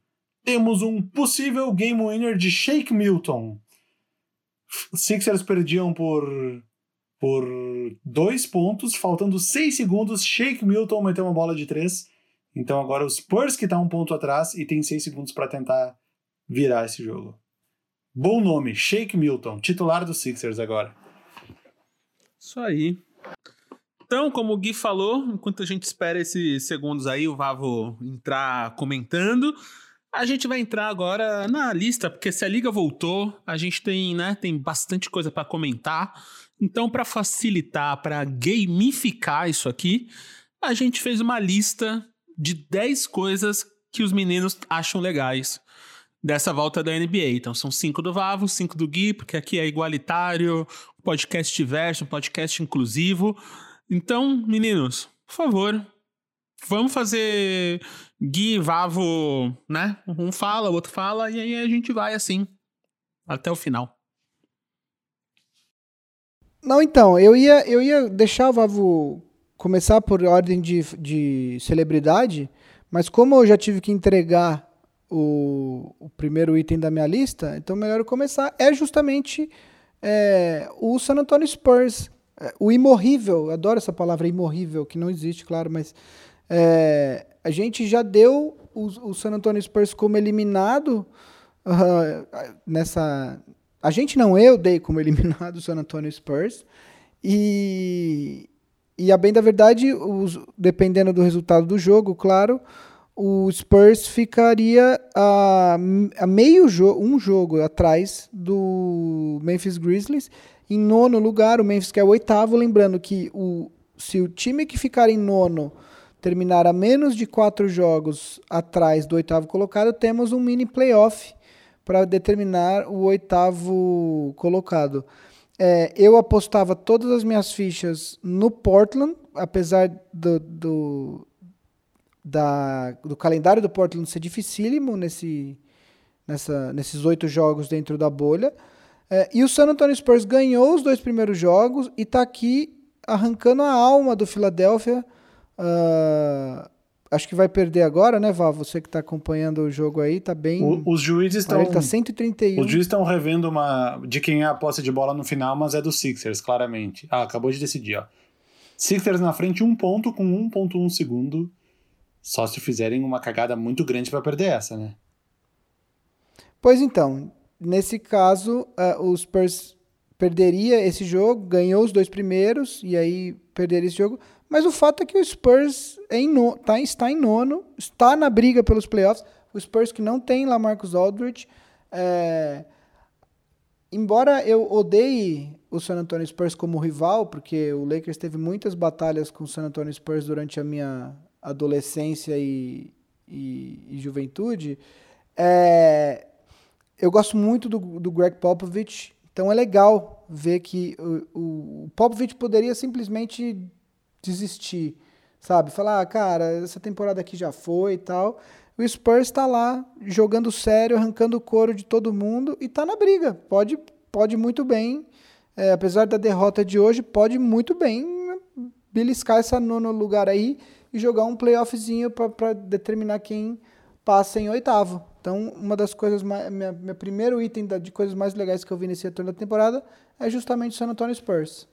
Temos um possível game winner de Shake Milton. Sixers perdiam por por dois pontos, faltando seis segundos. Shake Milton meteu uma bola de três. Então agora os Spurs que tá um ponto atrás e tem seis segundos para tentar virar esse jogo. Bom nome, Shake Milton, titular dos Sixers agora. Isso aí. Então, como o Gui falou, enquanto a gente espera esses segundos aí, o Vavo entrar comentando. A gente vai entrar agora na lista, porque se a liga voltou, a gente tem, né, tem bastante coisa para comentar. Então, para facilitar, para gamificar isso aqui, a gente fez uma lista de 10 coisas que os meninos acham legais dessa volta da NBA. Então, são cinco do Vavo, cinco do Gui, porque aqui é igualitário, podcast diverso, podcast inclusivo. Então, meninos, por favor, vamos fazer Gui, Vavo, né? Um fala, o outro fala, e aí a gente vai assim, até o final. Não, então, eu ia, eu ia deixar o Vavo começar por ordem de, de celebridade, mas como eu já tive que entregar o, o primeiro item da minha lista, então melhor eu começar. É justamente é, o San Antonio Spurs, é, o imorrível, adoro essa palavra imorrível, que não existe, claro, mas é, a gente já deu o, o San Antonio Spurs como eliminado uh, nessa. A gente não, eu dei como (laughs) eliminado o San Antonio Spurs. E, e a bem da verdade, os, dependendo do resultado do jogo, claro, o Spurs ficaria a, a meio jogo, um jogo atrás do Memphis Grizzlies. Em nono lugar, o Memphis que é o oitavo. Lembrando que o, se o time que ficar em nono terminar a menos de quatro jogos atrás do oitavo colocado, temos um mini playoff para determinar o oitavo colocado. É, eu apostava todas as minhas fichas no Portland, apesar do, do, da, do calendário do Portland ser dificílimo nesse, nessa, nesses oito jogos dentro da bolha. É, e o San Antonio Spurs ganhou os dois primeiros jogos e está aqui arrancando a alma do Philadelphia Uh, acho que vai perder agora, né, Val? Você que está acompanhando o jogo aí, tá bem. O, os juízes estão. Tá 131. Os juízes estão revendo uma de quem é a posse de bola no final, mas é do Sixers, claramente. Ah, acabou de decidir, ó. Sixers na frente, um ponto com 1,1 segundo. Só se fizerem uma cagada muito grande para perder essa, né? Pois então, nesse caso, uh, o Spurs perderia esse jogo, ganhou os dois primeiros, e aí perderia esse jogo. Mas o fato é que o Spurs é em no, tá, está em nono, está na briga pelos playoffs. O Spurs que não tem lá Marcus Aldridge. É, embora eu odeie o San Antonio Spurs como rival, porque o Lakers teve muitas batalhas com o San Antonio Spurs durante a minha adolescência e, e, e juventude, é, eu gosto muito do, do Greg Popovich, então é legal ver que o, o Popovich poderia simplesmente desistir, sabe? Falar, ah, cara, essa temporada aqui já foi e tal. o Spurs está lá jogando sério, arrancando o couro de todo mundo e está na briga. Pode, pode muito bem, é, apesar da derrota de hoje, pode muito bem beliscar essa nono lugar aí e jogar um playoffzinho para determinar quem passa em oitavo. Então, uma das coisas, mais, minha, meu primeiro item de coisas mais legais que eu vi nesse retorno da temporada é justamente o San Antonio Spurs.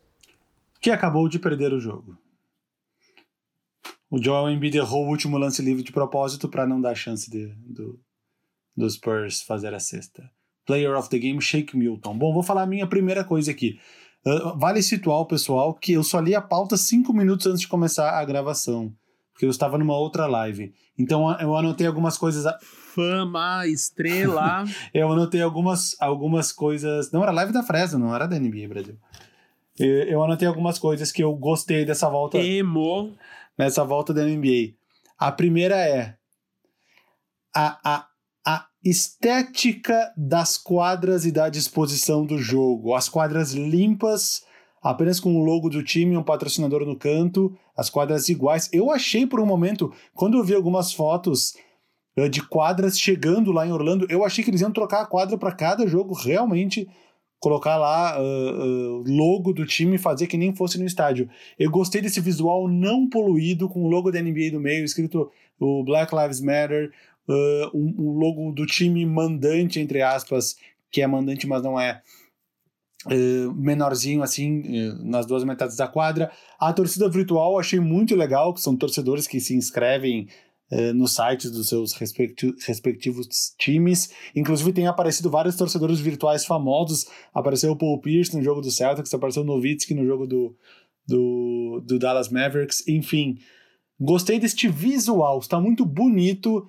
Que acabou de perder o jogo. O Joel Embiid errou o último lance livre de propósito para não dar chance de, do, do Spurs fazer a sexta. Player of the Game, Shake Milton. Bom, vou falar a minha primeira coisa aqui. Uh, vale situar o pessoal que eu só li a pauta cinco minutos antes de começar a gravação porque eu estava numa outra live. Então eu anotei algumas coisas. A... Fama, estrela. (laughs) eu anotei algumas, algumas coisas. Não era live da Fresno, não era da NBA Brasil. Eu anotei algumas coisas que eu gostei dessa volta. Emo. Nessa volta da NBA. A primeira é a, a, a estética das quadras e da disposição do jogo. As quadras limpas apenas com o logo do time, um patrocinador no canto, as quadras iguais. Eu achei por um momento, quando eu vi algumas fotos uh, de quadras chegando lá em Orlando, eu achei que eles iam trocar a quadra para cada jogo, realmente colocar lá uh, uh, logo do time e fazer que nem fosse no estádio. Eu gostei desse visual não poluído, com o logo da NBA no meio, escrito o Black Lives Matter, o um, um logo do time mandante, entre aspas, que é mandante, mas não é Uh, menorzinho assim uh, nas duas metades da quadra. A torcida virtual achei muito legal, que são torcedores que se inscrevem uh, nos sites dos seus respecti respectivos times. Inclusive tem aparecido vários torcedores virtuais famosos. Apareceu o Paul Pierce no jogo do Celtics, apareceu o Nowitzki no jogo do, do, do Dallas Mavericks. Enfim, gostei deste visual, está muito bonito.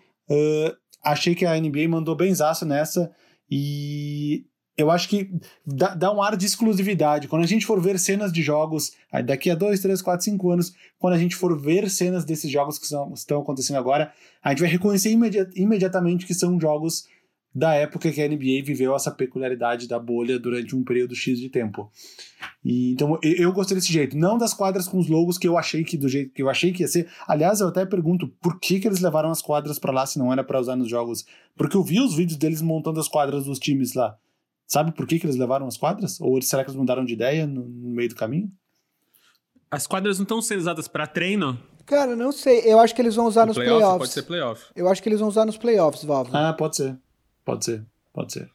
achei que a NBA mandou benzaço nessa. E eu acho que dá, dá, um ar de exclusividade. Quando a gente for ver cenas de jogos, daqui a 2, 3, 4, 5 anos, quando a gente for ver cenas desses jogos que são, estão acontecendo agora, a gente vai reconhecer imediatamente que são jogos da época que a NBA viveu essa peculiaridade da bolha durante um período X de tempo. E, então eu, eu gostei desse jeito, não das quadras com os logos que eu achei que do jeito que eu achei que ia ser. Aliás, eu até pergunto por que, que eles levaram as quadras para lá se não era para usar nos jogos, porque eu vi os vídeos deles montando as quadras dos times lá. Sabe por que, que eles levaram as quadras? Ou será que eles mudaram de ideia no, no meio do caminho? As quadras não estão sendo usadas para treino? Cara, não sei. Eu acho que eles vão usar no nos playoff, playoffs. Pode ser playoff. Eu acho que eles vão usar nos playoffs, Valve. Ah, pode ser. Pode ser. Pode ser.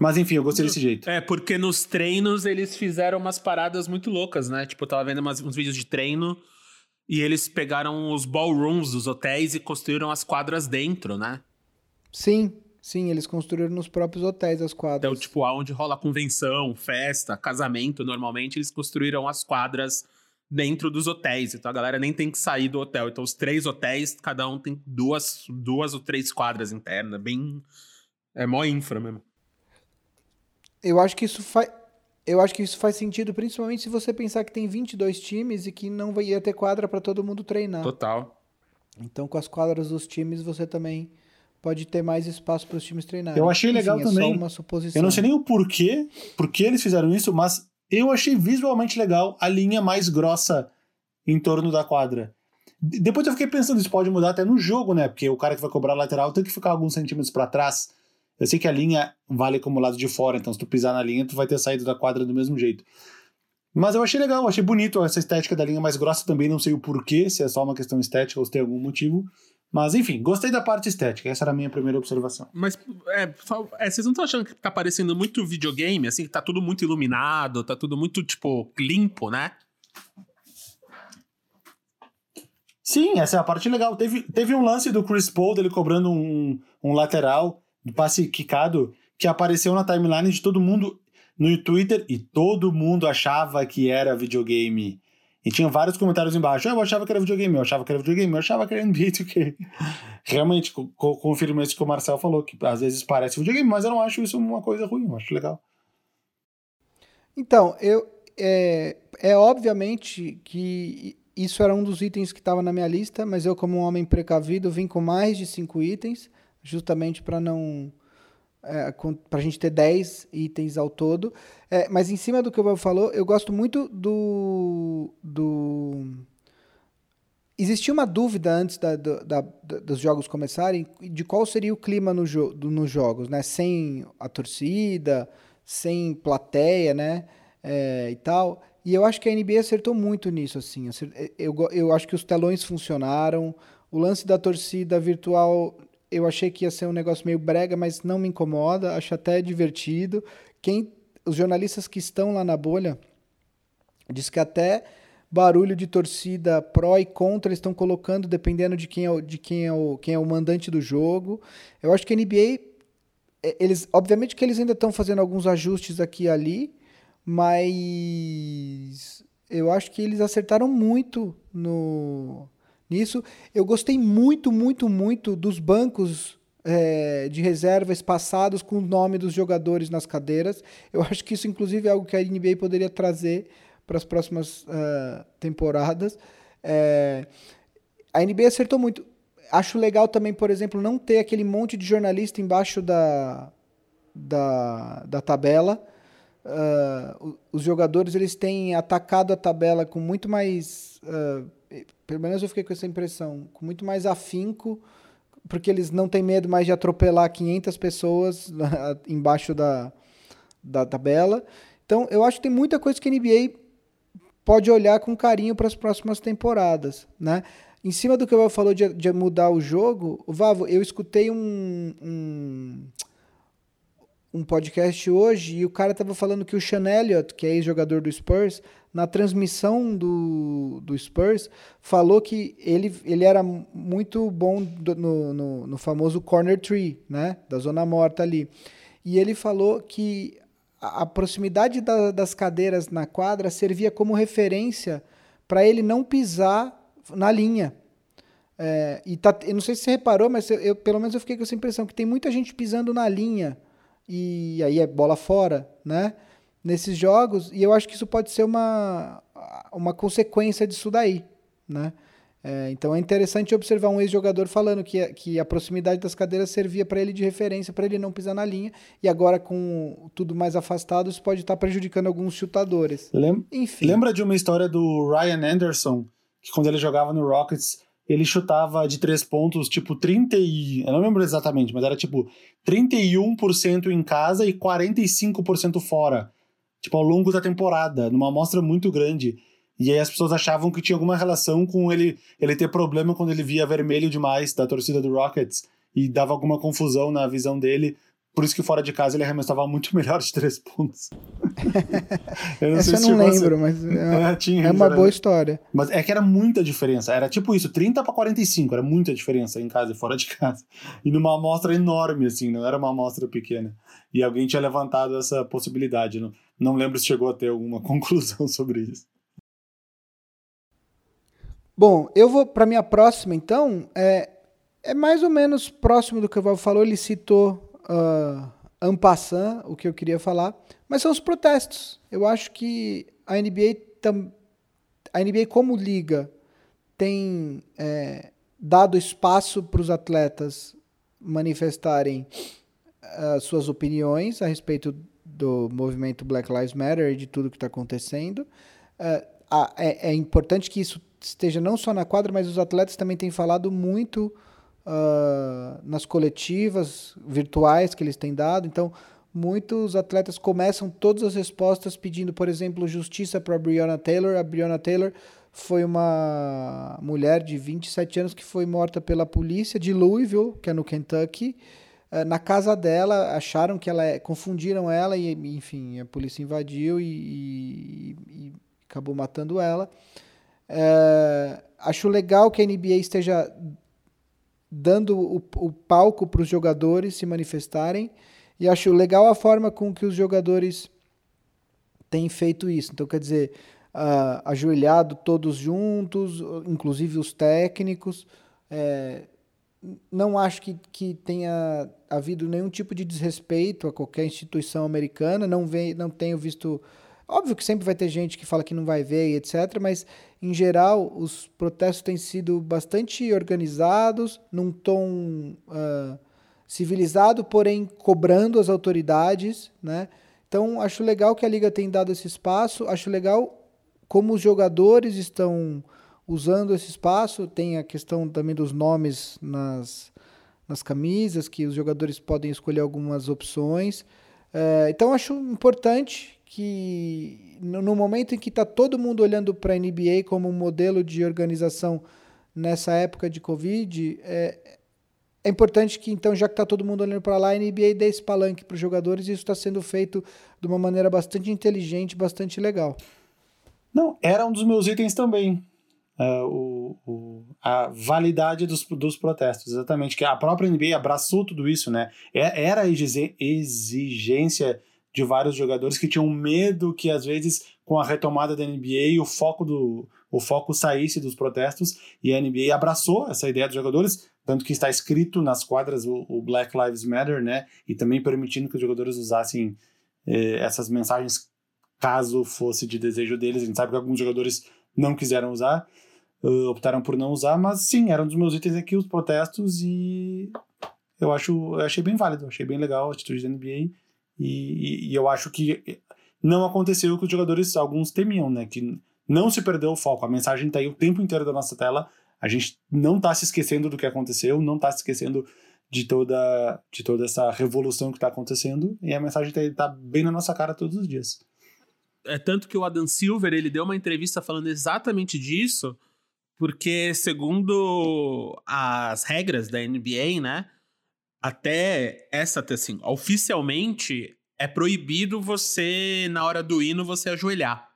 Mas enfim, eu gostei desse jeito. É, porque nos treinos eles fizeram umas paradas muito loucas, né? Tipo, eu tava vendo umas, uns vídeos de treino e eles pegaram os ballrooms dos hotéis e construíram as quadras dentro, né? Sim, Sim, eles construíram nos próprios hotéis as quadras. Então, tipo, aonde rola convenção, festa, casamento, normalmente eles construíram as quadras dentro dos hotéis. Então a galera nem tem que sair do hotel. Então os três hotéis, cada um tem duas, duas ou três quadras internas. Bem. É mó infra mesmo. Eu acho que isso faz. Eu acho que isso faz sentido, principalmente se você pensar que tem 22 times e que não ia ter quadra para todo mundo treinar. Total. Então, com as quadras dos times, você também pode ter mais espaço para os times treinarem. Eu achei legal Enfim, também. É só uma suposição. Eu não sei nem o porquê, porque eles fizeram isso, mas eu achei visualmente legal a linha mais grossa em torno da quadra. Depois eu fiquei pensando, isso pode mudar até no jogo, né? Porque o cara que vai cobrar lateral tem que ficar alguns centímetros para trás. Eu sei que a linha vale como lado de fora, então se tu pisar na linha, tu vai ter saído da quadra do mesmo jeito. Mas eu achei legal, achei bonito essa estética da linha mais grossa também, não sei o porquê, se é só uma questão estética ou se tem algum motivo. Mas, enfim, gostei da parte estética. Essa era a minha primeira observação. Mas, é, é vocês não estão achando que tá parecendo muito videogame, assim? Que tá tudo muito iluminado, tá tudo muito, tipo, limpo, né? Sim, essa é a parte legal. Teve, teve um lance do Chris Paul, dele cobrando um, um lateral, de passe quicado, que apareceu na timeline de todo mundo no Twitter e todo mundo achava que era videogame. E tinha vários comentários embaixo. Ah, eu achava que era videogame, eu achava que era videogame, eu achava que era NBA 2K. (laughs) Realmente, co isso que o Marcel falou, que às vezes parece videogame, mas eu não acho isso uma coisa ruim, eu acho legal. Então, eu. É, é obviamente que isso era um dos itens que estava na minha lista, mas eu, como um homem precavido, vim com mais de cinco itens, justamente para não é, para a gente ter 10 itens ao todo. É, mas em cima do que o Bob falou, eu gosto muito do, do existia uma dúvida antes da, da, da, dos jogos começarem de qual seria o clima no jo do, nos jogos, né? Sem a torcida, sem plateia, né? É, e tal. E eu acho que a NBA acertou muito nisso, assim. Eu, eu acho que os telões funcionaram. O lance da torcida virtual, eu achei que ia ser um negócio meio brega, mas não me incomoda. Acho até divertido. Quem, os jornalistas que estão lá na bolha, diz que até barulho de torcida pró e contra eles estão colocando, dependendo de quem é o, de quem é o, quem é o mandante do jogo. Eu acho que a NBA, é, eles, obviamente que eles ainda estão fazendo alguns ajustes aqui e ali, mas eu acho que eles acertaram muito no nisso. Eu gostei muito, muito, muito dos bancos é, de reserva espaçados com o nome dos jogadores nas cadeiras. Eu acho que isso, inclusive, é algo que a NBA poderia trazer para as próximas uh, temporadas. É, a NBA acertou muito. Acho legal também, por exemplo, não ter aquele monte de jornalista embaixo da, da, da tabela uh, os jogadores eles têm atacado a tabela com muito mais, uh, pelo menos eu fiquei com essa impressão, com muito mais afinco, porque eles não têm medo mais de atropelar 500 pessoas (laughs) embaixo da, da tabela. Então, eu acho que tem muita coisa que a NBA pode olhar com carinho para as próximas temporadas, né? Em cima do que o Vavo falou de, de mudar o jogo, o Vavo, eu escutei um, um um podcast hoje e o cara estava falando que o Sean Elliott, que é ex-jogador do Spurs, na transmissão do, do Spurs, falou que ele, ele era muito bom do, no, no, no, famoso corner tree, né? Da zona morta ali. E ele falou que a, a proximidade da, das cadeiras na quadra servia como referência para ele não pisar na linha. É, e tá, eu não sei se você reparou, mas eu, eu, pelo menos eu fiquei com essa impressão que tem muita gente pisando na linha e aí é bola fora, né? Nesses jogos, e eu acho que isso pode ser uma, uma consequência disso daí, né? É, então é interessante observar um ex-jogador falando que, que a proximidade das cadeiras servia para ele de referência, para ele não pisar na linha, e agora com tudo mais afastado, isso pode estar tá prejudicando alguns chutadores. Lem Enfim. Lembra de uma história do Ryan Anderson, que quando ele jogava no Rockets, ele chutava de três pontos, tipo, 30 e... Eu não lembro exatamente, mas era tipo 31% em casa e 45% fora. Tipo, ao longo da temporada, numa amostra muito grande. E aí as pessoas achavam que tinha alguma relação com ele, ele ter problema quando ele via vermelho demais da torcida do Rockets. E dava alguma confusão na visão dele por isso que fora de casa ele arremessava muito (laughs) melhor de três pontos. (laughs) eu não Essa eu não lembro, mas é, é, tinha, é uma era... boa história. Mas é que era muita diferença. Era tipo isso, 30 para 45, era muita diferença em casa e fora de (laughs) casa. E numa amostra enorme, assim, não era uma amostra pequena. E alguém tinha levantado essa possibilidade. Não, não lembro se chegou a ter alguma conclusão sobre isso. Bom, eu vou para minha próxima, então. É, é mais ou menos próximo do que o Val falou. Ele citou uh, o que eu queria falar, mas são os protestos. Eu acho que a NBA, tam, a NBA como liga, tem é, dado espaço para os atletas manifestarem uh, suas opiniões a respeito do movimento Black Lives Matter e de tudo que está acontecendo. Uh, é, é, importante que isso esteja não só na quadra, mas os atletas também têm falado muito uh, nas coletivas virtuais que eles têm dado. Então, muitos atletas começam todas as respostas pedindo, por exemplo, justiça para Breonna Taylor. A Breonna Taylor foi uma mulher de 27 anos que foi morta pela polícia de Louisville, que é no Kentucky. Uh, na casa dela, acharam que ela é, confundiram ela e, enfim, a polícia invadiu e, e, e acabou matando ela. Uh, acho legal que a NBA esteja dando o, o palco para os jogadores se manifestarem. E acho legal a forma com que os jogadores têm feito isso. Então, quer dizer, uh, ajoelhado todos juntos, inclusive os técnicos. É, não acho que, que tenha havido nenhum tipo de desrespeito a qualquer instituição americana. Não, vem, não tenho visto. Óbvio que sempre vai ter gente que fala que não vai ver, etc. Mas em geral, os protestos têm sido bastante organizados, num tom uh, civilizado, porém cobrando as autoridades, né? Então, acho legal que a liga tem dado esse espaço, acho legal como os jogadores estão usando esse espaço. Tem a questão também dos nomes nas, nas camisas, que os jogadores podem escolher algumas opções. É, então, acho importante que no momento em que está todo mundo olhando para a NBA como um modelo de organização nessa época de Covid, é, é importante que, então, já que está todo mundo olhando para lá, a NBA dê esse palanque para os jogadores e isso está sendo feito de uma maneira bastante inteligente, bastante legal. Não, era um dos meus itens também. Uh, o, o, a validade dos, dos protestos, exatamente. Que a própria NBA abraçou tudo isso, né? É, era a exigência de vários jogadores que tinham medo que, às vezes, com a retomada da NBA, o foco, do, o foco saísse dos protestos e a NBA abraçou essa ideia dos jogadores, tanto que está escrito nas quadras o, o Black Lives Matter, né? E também permitindo que os jogadores usassem eh, essas mensagens caso fosse de desejo deles. A gente sabe que alguns jogadores não quiseram usar, uh, optaram por não usar, mas sim, eram dos meus itens aqui os protestos e eu acho, eu achei bem válido, achei bem legal a atitude da NBA e, e, eu acho que não aconteceu o que os jogadores, alguns temiam, né? Que não se perdeu o foco. A mensagem está aí o tempo inteiro da nossa tela. A gente não está se esquecendo do que aconteceu, não está se esquecendo de toda, de toda essa revolução que está acontecendo. E a mensagem está tá bem na nossa cara todos os dias. É tanto que o Adam Silver ele deu uma entrevista falando exatamente disso, porque segundo as regras da NBA, né? Até essa, assim, oficialmente é proibido você, na hora do hino, você ajoelhar.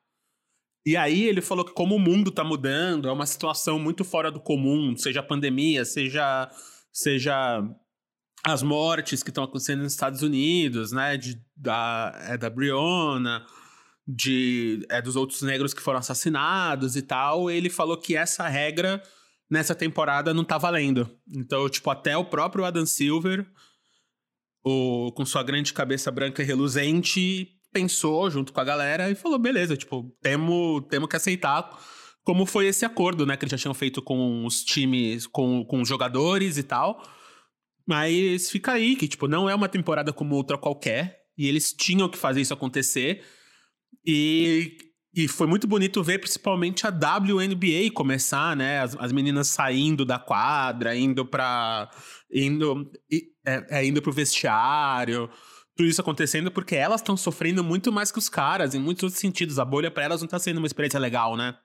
E aí ele falou que como o mundo tá mudando, é uma situação muito fora do comum, seja a pandemia, seja, seja as mortes que estão acontecendo nos Estados Unidos, né, de, da, é, da Breonna, de, é, dos outros negros que foram assassinados e tal, ele falou que essa regra nessa temporada não tá valendo. Então, tipo, até o próprio Adam Silver, o, com sua grande cabeça branca e reluzente, pensou junto com a galera e falou: beleza, tipo, temos temo que aceitar. Como foi esse acordo, né? Que eles já tinham feito com os times, com, com os jogadores e tal. Mas fica aí, que, tipo, não é uma temporada como outra qualquer. E eles tinham que fazer isso acontecer. E e foi muito bonito ver principalmente a WNBA começar, né? As, as meninas saindo da quadra, indo para indo é, é, indo pro vestiário, tudo isso acontecendo porque elas estão sofrendo muito mais que os caras em muitos outros sentidos. A bolha para elas não tá sendo uma experiência legal, né?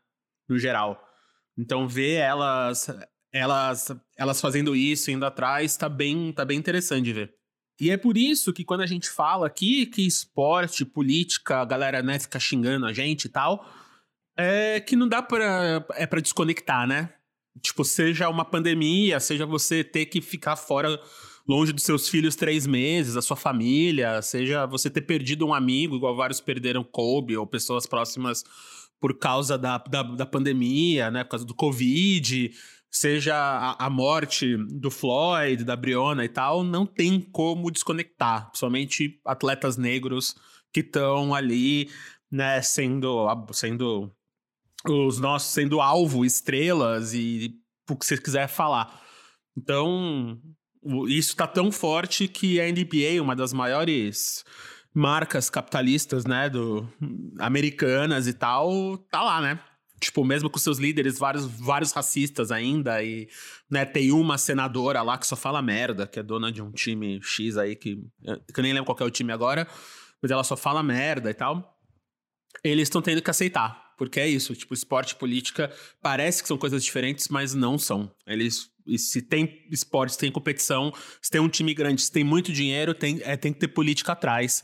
No geral. Então ver elas elas elas fazendo isso, indo atrás, tá bem tá bem interessante de ver. E é por isso que quando a gente fala aqui que esporte, política, a galera né, fica xingando a gente e tal, é que não dá pra, é pra desconectar, né? Tipo, seja uma pandemia, seja você ter que ficar fora, longe dos seus filhos três meses, da sua família, seja você ter perdido um amigo, igual vários perderam Kobe, ou pessoas próximas por causa da, da, da pandemia, né? Por causa do Covid seja a, a, morte do Floyd, da Briona e tal, não tem como desconectar, principalmente atletas negros que estão ali, né, sendo, sendo os nossos, sendo alvo, estrelas e o que você quiser falar. Então, isso está tão forte que a NBA, uma das maiores marcas capitalistas, né, do americanas e tal, tá lá, né? tipo, mesmo com seus líderes, vários, vários racistas ainda, e né, tem uma senadora lá que só fala merda, que é dona de um time X aí, que, que eu nem lembro qual é o time agora, mas ela só fala merda e tal. Eles estão tendo que aceitar, porque é isso, tipo, esporte e política parece que são coisas diferentes, mas não são. Eles se tem esporte, se tem competição, se tem um time grande, se tem muito dinheiro, tem, é, tem que ter política atrás.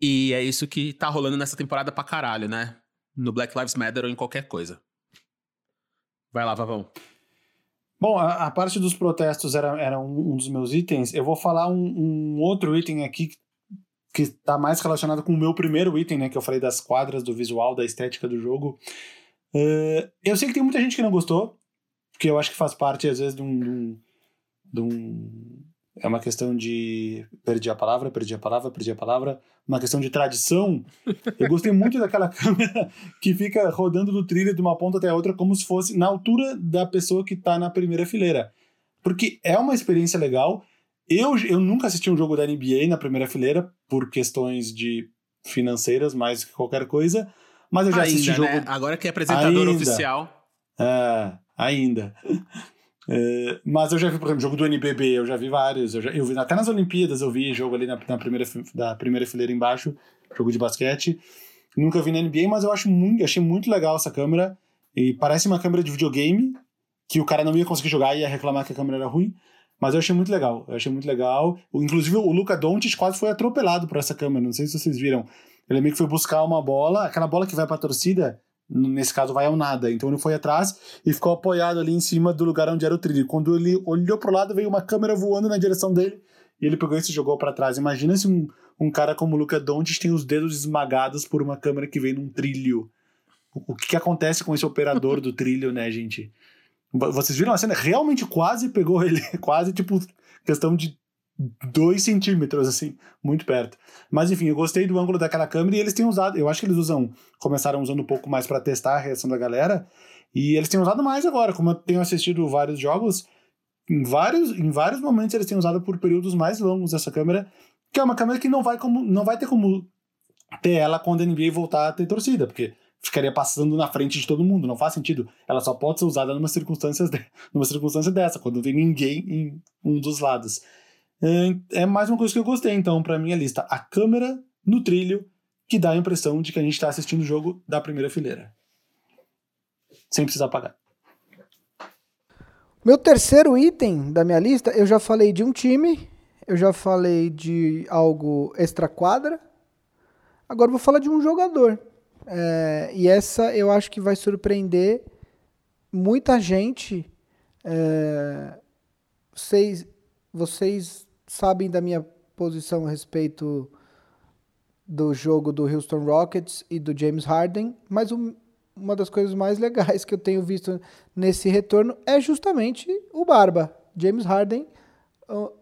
E é isso que tá rolando nessa temporada pra caralho, né? no Black Lives Matter ou em qualquer coisa. Vai lá, Vavão. Bom, a, a parte dos protestos era, era um, um, dos meus itens. Eu vou falar um, um outro item aqui que está mais relacionado com o meu primeiro item, né? Que eu falei das quadras, do visual, da estética do jogo. Uh, eu sei que tem muita gente que não gostou, porque eu acho que faz parte, às vezes, de um, de um, de um é uma questão de. Perdi a palavra, perdi a palavra, perdi a palavra. Uma questão de tradição. Eu gostei muito daquela (laughs) câmera que fica rodando do trilho de uma ponta até a outra, como se fosse na altura da pessoa que está na primeira fileira. Porque é uma experiência legal. Eu, eu nunca assisti um jogo da NBA na primeira fileira, por questões de financeiras mais que qualquer coisa. Mas eu já Ainda, assisti né? jogo. Agora que é apresentador Ainda. oficial. É, ainda. É, mas eu já vi, por exemplo, jogo do NBB, eu já vi vários. Eu, já, eu vi até nas Olimpíadas, eu vi jogo ali na, na, primeira, da primeira fileira embaixo, jogo de basquete. Nunca vi na NBA, mas eu acho muito, achei muito legal essa câmera. E parece uma câmera de videogame, que o cara não ia conseguir jogar e ia reclamar que a câmera era ruim. Mas eu achei muito legal, eu achei muito legal. Inclusive, o Luca Doncic quase foi atropelado por essa câmera, não sei se vocês viram. Ele meio que foi buscar uma bola, aquela bola que vai pra torcida, nesse caso vai ao nada. Então ele foi atrás e ficou apoiado ali em cima do lugar onde era o trilho. Quando ele olhou pro lado, veio uma câmera voando na direção dele e ele pegou e se jogou para trás. Imagina se um, um cara como o Luca Doncic tem os dedos esmagados por uma câmera que vem num trilho. O, o que, que acontece com esse operador do trilho, né, gente? Vocês viram a cena? Realmente quase pegou ele, (laughs) quase tipo questão de dois centímetros, assim, muito perto. Mas enfim, eu gostei do ângulo daquela câmera e eles têm usado, eu acho que eles usam, começaram usando um pouco mais para testar a reação da galera, e eles têm usado mais agora, como eu tenho assistido vários jogos, em vários, em vários momentos eles têm usado por períodos mais longos essa câmera, que é uma câmera que não vai, como, não vai ter como ter ela quando a NBA voltar a ter torcida, porque ficaria passando na frente de todo mundo, não faz sentido. Ela só pode ser usada numa circunstância, de, numa circunstância dessa, quando não tem ninguém em um dos lados. É, é mais uma coisa que eu gostei, então, para minha lista. A câmera no trilho, que dá a impressão de que a gente está assistindo o jogo da primeira fileira. Sem precisar pagar. Meu terceiro item da minha lista, eu já falei de um time, eu já falei de algo extra quadra. Agora vou falar de um jogador. É, e essa eu acho que vai surpreender muita gente. É, vocês, vocês sabem da minha posição a respeito do jogo do Houston Rockets e do James Harden, mas um, uma das coisas mais legais que eu tenho visto nesse retorno é justamente o Barba, James Harden,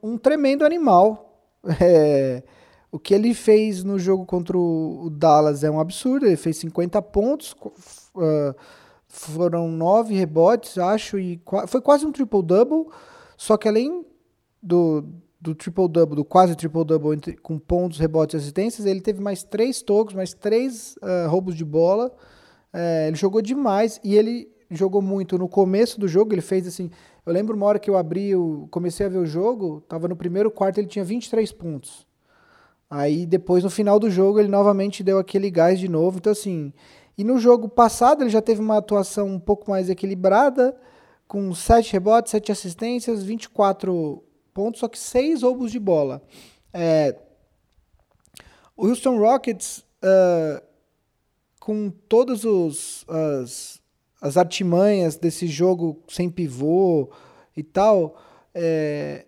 um tremendo animal. (laughs) É, o que ele fez no jogo contra o Dallas é um absurdo. Ele fez 50 pontos, uh, foram nove rebotes, acho, e foi quase um triple-double. Só que além do, do triple-double, do quase triple-double com pontos, rebotes e assistências, ele teve mais três tocos, mais três uh, roubos de bola. É, ele jogou demais e ele jogou muito no começo do jogo. Ele fez assim. Eu lembro uma hora que eu abri, eu comecei a ver o jogo, tava no primeiro quarto, ele tinha 23 pontos. Aí depois, no final do jogo, ele novamente deu aquele gás de novo. Então, assim. E no jogo passado, ele já teve uma atuação um pouco mais equilibrada, com 7 rebotes, 7 assistências, 24 pontos, só que seis roubos de bola. É, o Houston Rockets, uh, com todas os, as, as artimanhas desse jogo sem pivô e tal, é,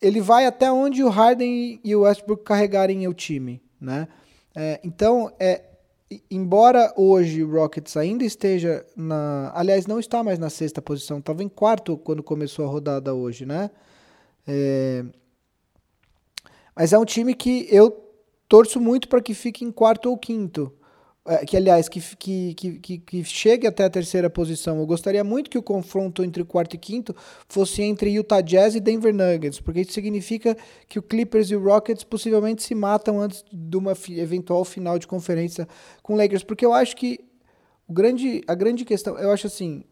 ele vai até onde o Harden e o Westbrook carregarem o time, né? É, então, é, embora hoje o Rockets ainda esteja na, aliás, não está mais na sexta posição, estava em quarto quando começou a rodada hoje, né? É... Mas é um time que eu torço muito para que fique em quarto ou quinto. É, que, aliás, que, que, que, que, chegue até a terceira posição. Eu gostaria muito que o confronto entre quarto e quinto fosse entre Utah Jazz e Denver Nuggets, porque isso significa que o Clippers e o Rockets possivelmente se matam antes de uma eventual final de conferência com o Lakers. Porque eu acho que o grande, a grande questão, eu acho assim,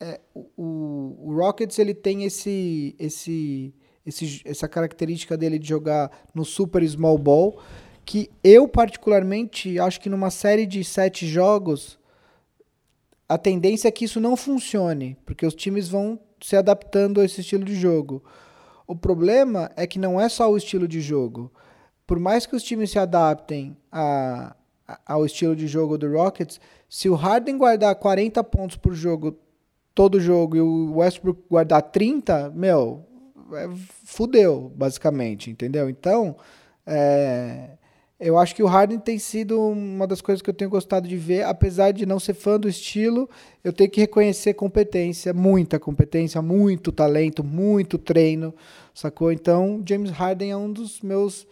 é, o, o, Rockets ele tem esse, esse, esse, essa característica dele de jogar no super small ball, que eu particularmente acho que numa série de sete jogos a tendência é que isso não funcione, porque os times vão se adaptando a esse estilo de jogo. O problema é que não é só o estilo de jogo. Por mais que os times se adaptem a, a, ao estilo de jogo do Rockets, se o Harden guardar 40 pontos por jogo todo jogo e o Westbrook guardar 30, meu, é, fudeu, basicamente, entendeu? Então, é, eu acho que o Harden tem sido uma das coisas que eu tenho gostado de ver, apesar de não ser fã do estilo, eu tenho que reconhecer competência, muita competência, muito talento, muito treino, sacou? Então, James Harden é um dos meus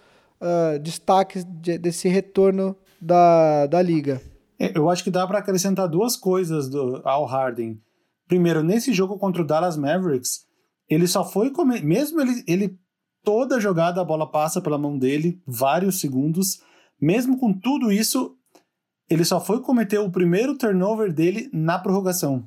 uh, destaques de, desse retorno da, da liga. É, eu acho que dá para acrescentar duas coisas do, ao Harden. Primeiro, nesse jogo contra o Dallas Mavericks, ele só foi comer. Mesmo ele, ele. Toda jogada a bola passa pela mão dele, vários segundos. Mesmo com tudo isso, ele só foi cometer o primeiro turnover dele na prorrogação.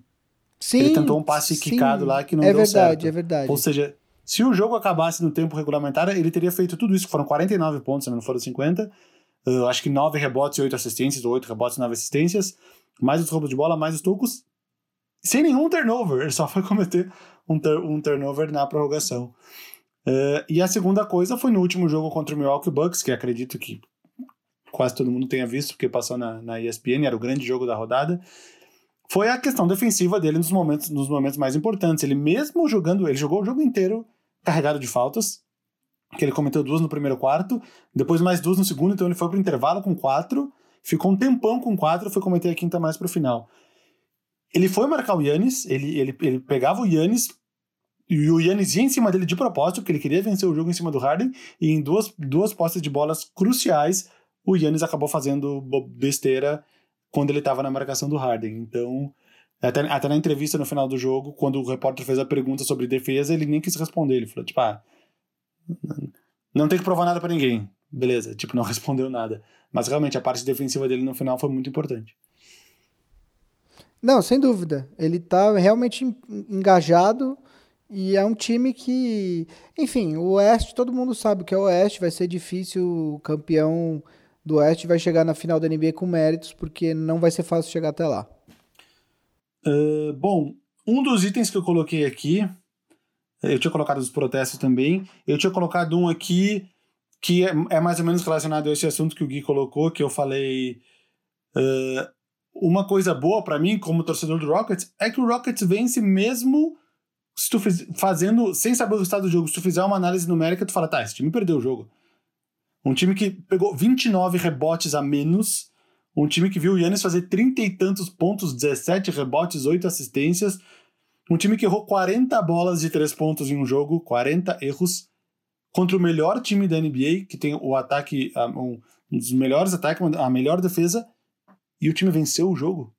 Sim, ele tentou um passe sim, quicado lá que não é deu verdade, certo. É verdade, Ou seja, se o jogo acabasse no tempo regulamentar, ele teria feito tudo isso, que foram 49 pontos, se não foram 50. Uh, acho que 9 rebotes e 8 assistências, ou 8 rebotes e 9 assistências, mais os roubos de bola, mais os tocos, sem nenhum turnover. Ele só foi (laughs) cometer um, um turnover na prorrogação. Uh, e a segunda coisa foi no último jogo contra o Milwaukee Bucks, que acredito que quase todo mundo tenha visto, porque passou na, na ESPN, era o grande jogo da rodada. Foi a questão defensiva dele nos momentos, nos momentos mais importantes. Ele mesmo jogando, ele jogou o jogo inteiro carregado de faltas, que ele cometeu duas no primeiro quarto, depois mais duas no segundo, então ele foi pro intervalo com quatro, ficou um tempão com quatro, foi cometer a quinta mais pro final. Ele foi marcar o Yannis, ele, ele, ele pegava o Yannis, e o Yannis ia em cima dele de propósito, porque ele queria vencer o jogo em cima do Harden, e em duas, duas postes de bolas cruciais, o Yannis acabou fazendo besteira quando ele estava na marcação do Harden. Então, até, até na entrevista no final do jogo, quando o repórter fez a pergunta sobre defesa, ele nem quis responder. Ele falou, tipo, ah, não tem que provar nada para ninguém. Beleza, tipo, não (laughs) respondeu nada. Mas realmente a parte defensiva dele no final foi muito importante. Não, sem dúvida. Ele tá realmente engajado e é um time que, enfim, o Oeste, todo mundo sabe que é o Oeste, vai ser difícil o campeão do Oeste vai chegar na final da NBA com méritos, porque não vai ser fácil chegar até lá. Uh, bom, um dos itens que eu coloquei aqui, eu tinha colocado os protestos também, eu tinha colocado um aqui que é, é mais ou menos relacionado a esse assunto que o Gui colocou, que eu falei. Uh, uma coisa boa para mim, como torcedor do Rockets, é que o Rockets vence mesmo se tu fiz, fazendo, sem saber o resultado do jogo. Se tu fizer uma análise numérica, tu fala, tá, esse time perdeu o jogo. Um time que pegou 29 rebotes a menos um time que viu o Yannis fazer trinta e tantos pontos, 17 rebotes, 8 assistências. Um time que errou 40 bolas de 3 pontos em um jogo, 40 erros, contra o melhor time da NBA, que tem o ataque, um dos melhores ataques, a melhor defesa, e o time venceu o jogo.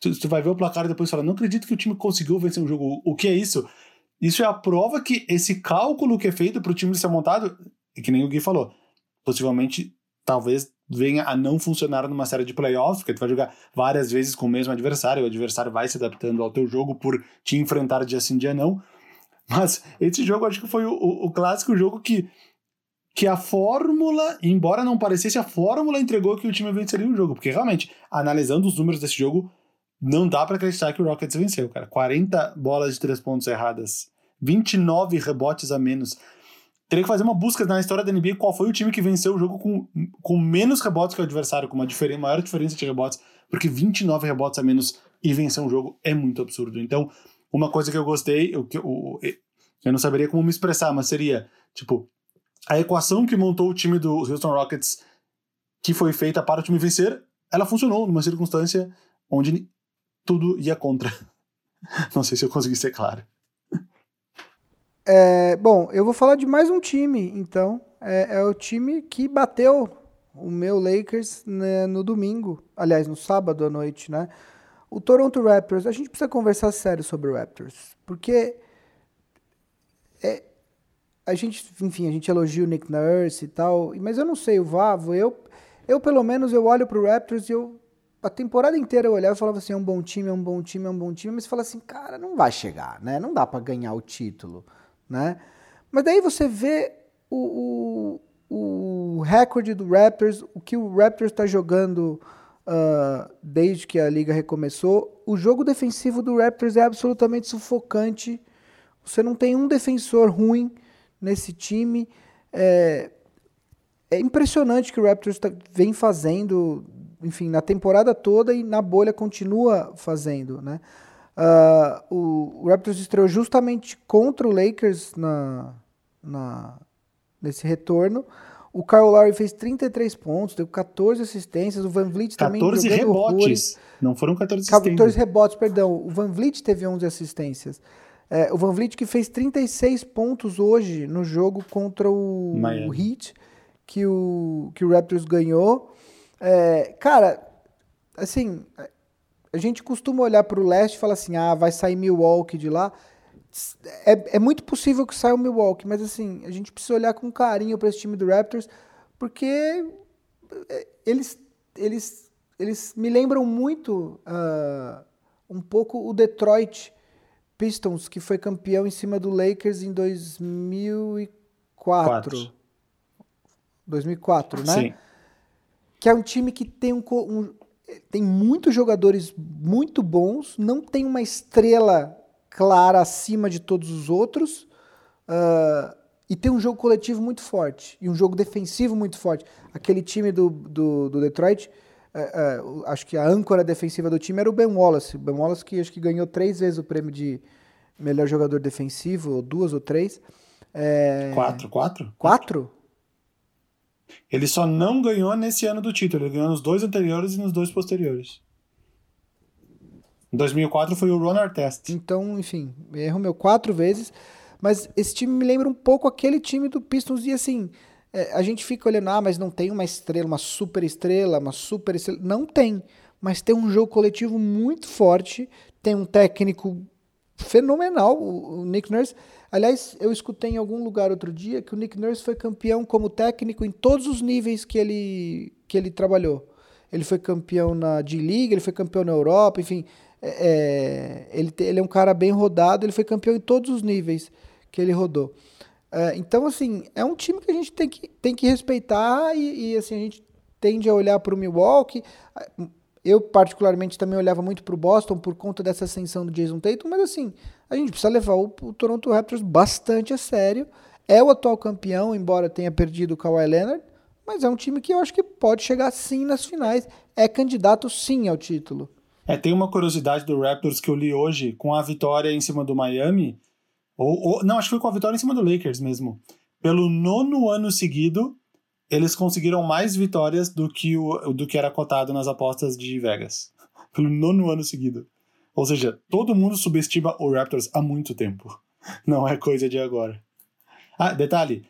Tu, tu vai ver o placar e depois fala: Não acredito que o time conseguiu vencer o jogo. O que é isso? Isso é a prova que esse cálculo que é feito para o time ser montado, e que nem o Gui falou, possivelmente, talvez venha a não funcionar numa série de playoffs, porque tu vai jogar várias vezes com o mesmo adversário, o adversário vai se adaptando ao teu jogo por te enfrentar dia sim, dia não. Mas esse jogo acho que foi o, o, o clássico jogo que, que a fórmula, embora não parecesse, a fórmula entregou que o time venceria o jogo, porque realmente, analisando os números desse jogo, não dá para acreditar que o Rockets venceu, cara. 40 bolas de três pontos erradas, 29 rebotes a menos teria que fazer uma busca na história da NBA qual foi o time que venceu o jogo com, com menos rebotes que o adversário, com uma maior diferença de rebotes, porque 29 rebotes a menos e vencer um jogo é muito absurdo. Então, uma coisa que eu gostei, eu, eu, eu não saberia como me expressar, mas seria, tipo, a equação que montou o time do Houston Rockets, que foi feita para o time vencer, ela funcionou numa circunstância onde tudo ia contra. (laughs) Não sei se eu consegui ser claro. É, bom, eu vou falar de mais um time, então. É, é o time que bateu o meu Lakers né, no domingo, aliás, no sábado à noite, né? O Toronto Raptors. A gente precisa conversar sério sobre o Raptors, porque é, a gente, enfim, a gente elogia o Nick Nurse e tal, mas eu não sei o Vavo, eu, eu pelo menos eu olho pro Raptors e eu a temporada inteira eu olhava e falava assim, é um bom time, é um bom time, é um bom time, mas fala assim, cara, não vai chegar, né? Não dá para ganhar o título né? Mas daí você vê o, o, o recorde do Raptors, o que o Raptors está jogando uh, desde que a liga recomeçou. O jogo defensivo do Raptors é absolutamente sufocante. Você não tem um defensor ruim nesse time. É, é impressionante que o Raptors tá, vem fazendo, enfim, na temporada toda e na bolha continua fazendo, né? Uh, o, Raptors estreou justamente contra o Lakers na, na, nesse retorno. O Kyle Lowry fez 33 pontos, deu 14 assistências. O Van Vliet também 14 rebotes. Horrores. Não foram 14 assistências. 14 rebotes, perdão. O Van Vliet teve 11 assistências. É, o Van Vliet que fez 36 pontos hoje no jogo contra o, o Heat, que o, que o Raptors ganhou. É, cara, assim, a gente costuma olhar para o leste e falar assim, ah, vai sair Milwaukee de lá. É, é muito possível que saia o Milwaukee, mas assim, a gente precisa olhar com carinho para esse time do Raptors, porque é, eles, eles, eles me lembram muito uh, um pouco o Detroit Pistons, que foi campeão em cima do Lakers em 2004. Quatro. 2004, né? Sim. Que é um time que tem um, um tem muitos jogadores muito bons, não tem uma estrela clara acima de todos os outros, uh, e tem um jogo coletivo muito forte, e um jogo defensivo muito forte. Aquele time do, do, do Detroit, uh, uh, acho que a âncora defensiva do time era o Ben Wallace. Ben Wallace que acho que ganhou três vezes o prêmio de melhor jogador defensivo, ou duas ou três. É... Quatro, quatro? Quatro? Ele só não ganhou nesse ano do título, ele ganhou nos dois anteriores e nos dois posteriores. Em 2004 foi o Ron Artest. Então, enfim, erro meu quatro vezes. Mas esse time me lembra um pouco aquele time do Pistons. E assim, é, a gente fica olhando, ah, mas não tem uma estrela, uma super estrela, uma super estrela. Não tem. Mas tem um jogo coletivo muito forte. Tem um técnico fenomenal, o, o Nick Nurse. Aliás, eu escutei em algum lugar outro dia que o Nick Nurse foi campeão como técnico em todos os níveis que ele, que ele trabalhou. Ele foi campeão na D-League, ele foi campeão na Europa, enfim. É, é ele, ele é um cara bem rodado, ele foi campeão em todos os níveis que ele rodou. É, então, assim, é um time que a gente tem que, tem que respeitar e, e assim, a gente tende a olhar para o Milwaukee. Eu, particularmente, também olhava muito para o Boston por conta dessa ascensão do Jason Tatum, mas assim, a gente precisa levar o, o, Toronto Raptors bastante a sério. É o atual campeão, embora tenha perdido o Kawhi Leonard, mas é um time que eu acho que pode chegar sim nas finais. É candidato sim ao título. É, tem uma curiosidade do Raptors que eu li hoje, com a vitória em cima do Miami, ou, ou não, acho que foi com a vitória em cima do Lakers mesmo. Pelo nono ano seguido, eles conseguiram mais vitórias do que, o, do que era cotado nas apostas de Vegas. (laughs) Pelo nono ano seguido. Ou seja, todo mundo subestima o Raptors há muito tempo. (laughs) Não é coisa de agora. Ah, detalhe.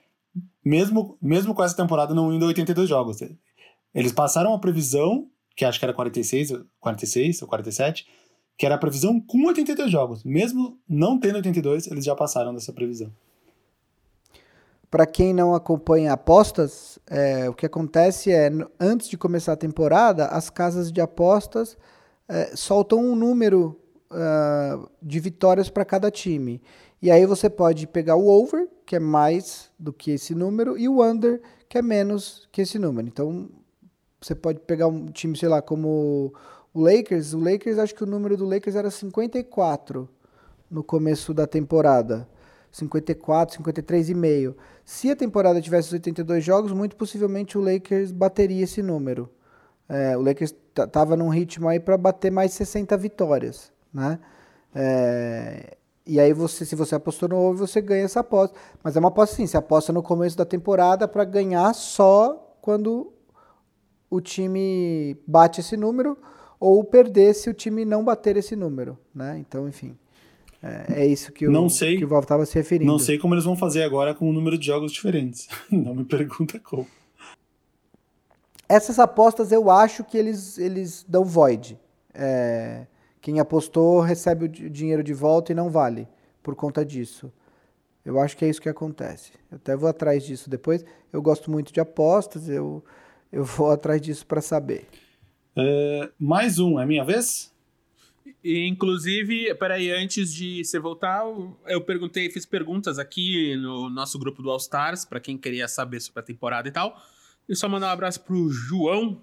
Mesmo, mesmo com essa temporada não indo a 82 jogos. Eles passaram a previsão, que acho que era 46, 46 ou 47, que era a previsão com 82 jogos. Mesmo não tendo 82, eles já passaram dessa previsão. Para quem não acompanha apostas, é, o que acontece é, antes de começar a temporada, as casas de apostas é, soltam um número uh, de vitórias para cada time. E aí você pode pegar o over, que é mais do que esse número, e o under, que é menos que esse número. Então, você pode pegar um time, sei lá, como o Lakers. O Lakers, acho que o número do Lakers era 54 no começo da temporada. 54, 53,5. Se a temporada tivesse 82 jogos, muito possivelmente o Lakers bateria esse número. É, o Lakers tava num ritmo aí para bater mais 60 vitórias, né? É, e aí você, se você apostou no over, você ganha essa aposta. Mas é uma aposta sim, você aposta no começo da temporada para ganhar só quando o time bate esse número ou perder se o time não bater esse número, né? Então, enfim. É, é isso que o, não sei, que o Val estava se referindo. Não sei como eles vão fazer agora com um número de jogos diferentes. (laughs) não me pergunta como. Essas apostas eu acho que eles, eles dão void. É, quem apostou recebe o dinheiro de volta e não vale por conta disso. Eu acho que é isso que acontece. Eu até vou atrás disso depois. Eu gosto muito de apostas, eu, eu vou (laughs) atrás disso para saber. É, mais um, é minha vez? Inclusive, peraí, antes de você voltar, eu perguntei, fiz perguntas aqui no nosso grupo do All Stars, para quem queria saber sobre a temporada e tal. E só mandar um abraço pro João,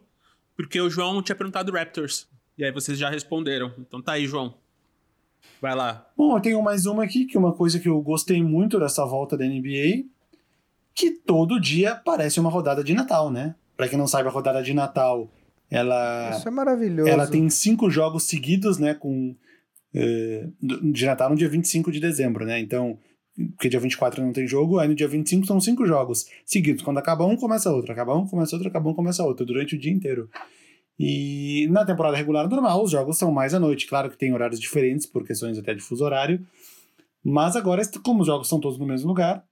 porque o João tinha perguntado Raptors. E aí vocês já responderam. Então tá aí, João. Vai lá. Bom, eu tenho mais uma aqui, que é uma coisa que eu gostei muito dessa volta da NBA, que todo dia parece uma rodada de Natal, né? Pra quem não sabe, a rodada de Natal, ela... Isso é maravilhoso. Ela tem cinco jogos seguidos, né, com... Uh, de Natal no dia 25 de dezembro, né? Então, porque dia 24 não tem jogo, aí no dia 25 são cinco jogos seguidos. Quando acaba um, começa outro, acaba um, começa outro, acaba um, começa outro, durante o dia inteiro. E na temporada regular normal, os jogos são mais à noite. Claro que tem horários diferentes, por questões até de fuso horário. Mas agora, como os jogos são todos no mesmo lugar,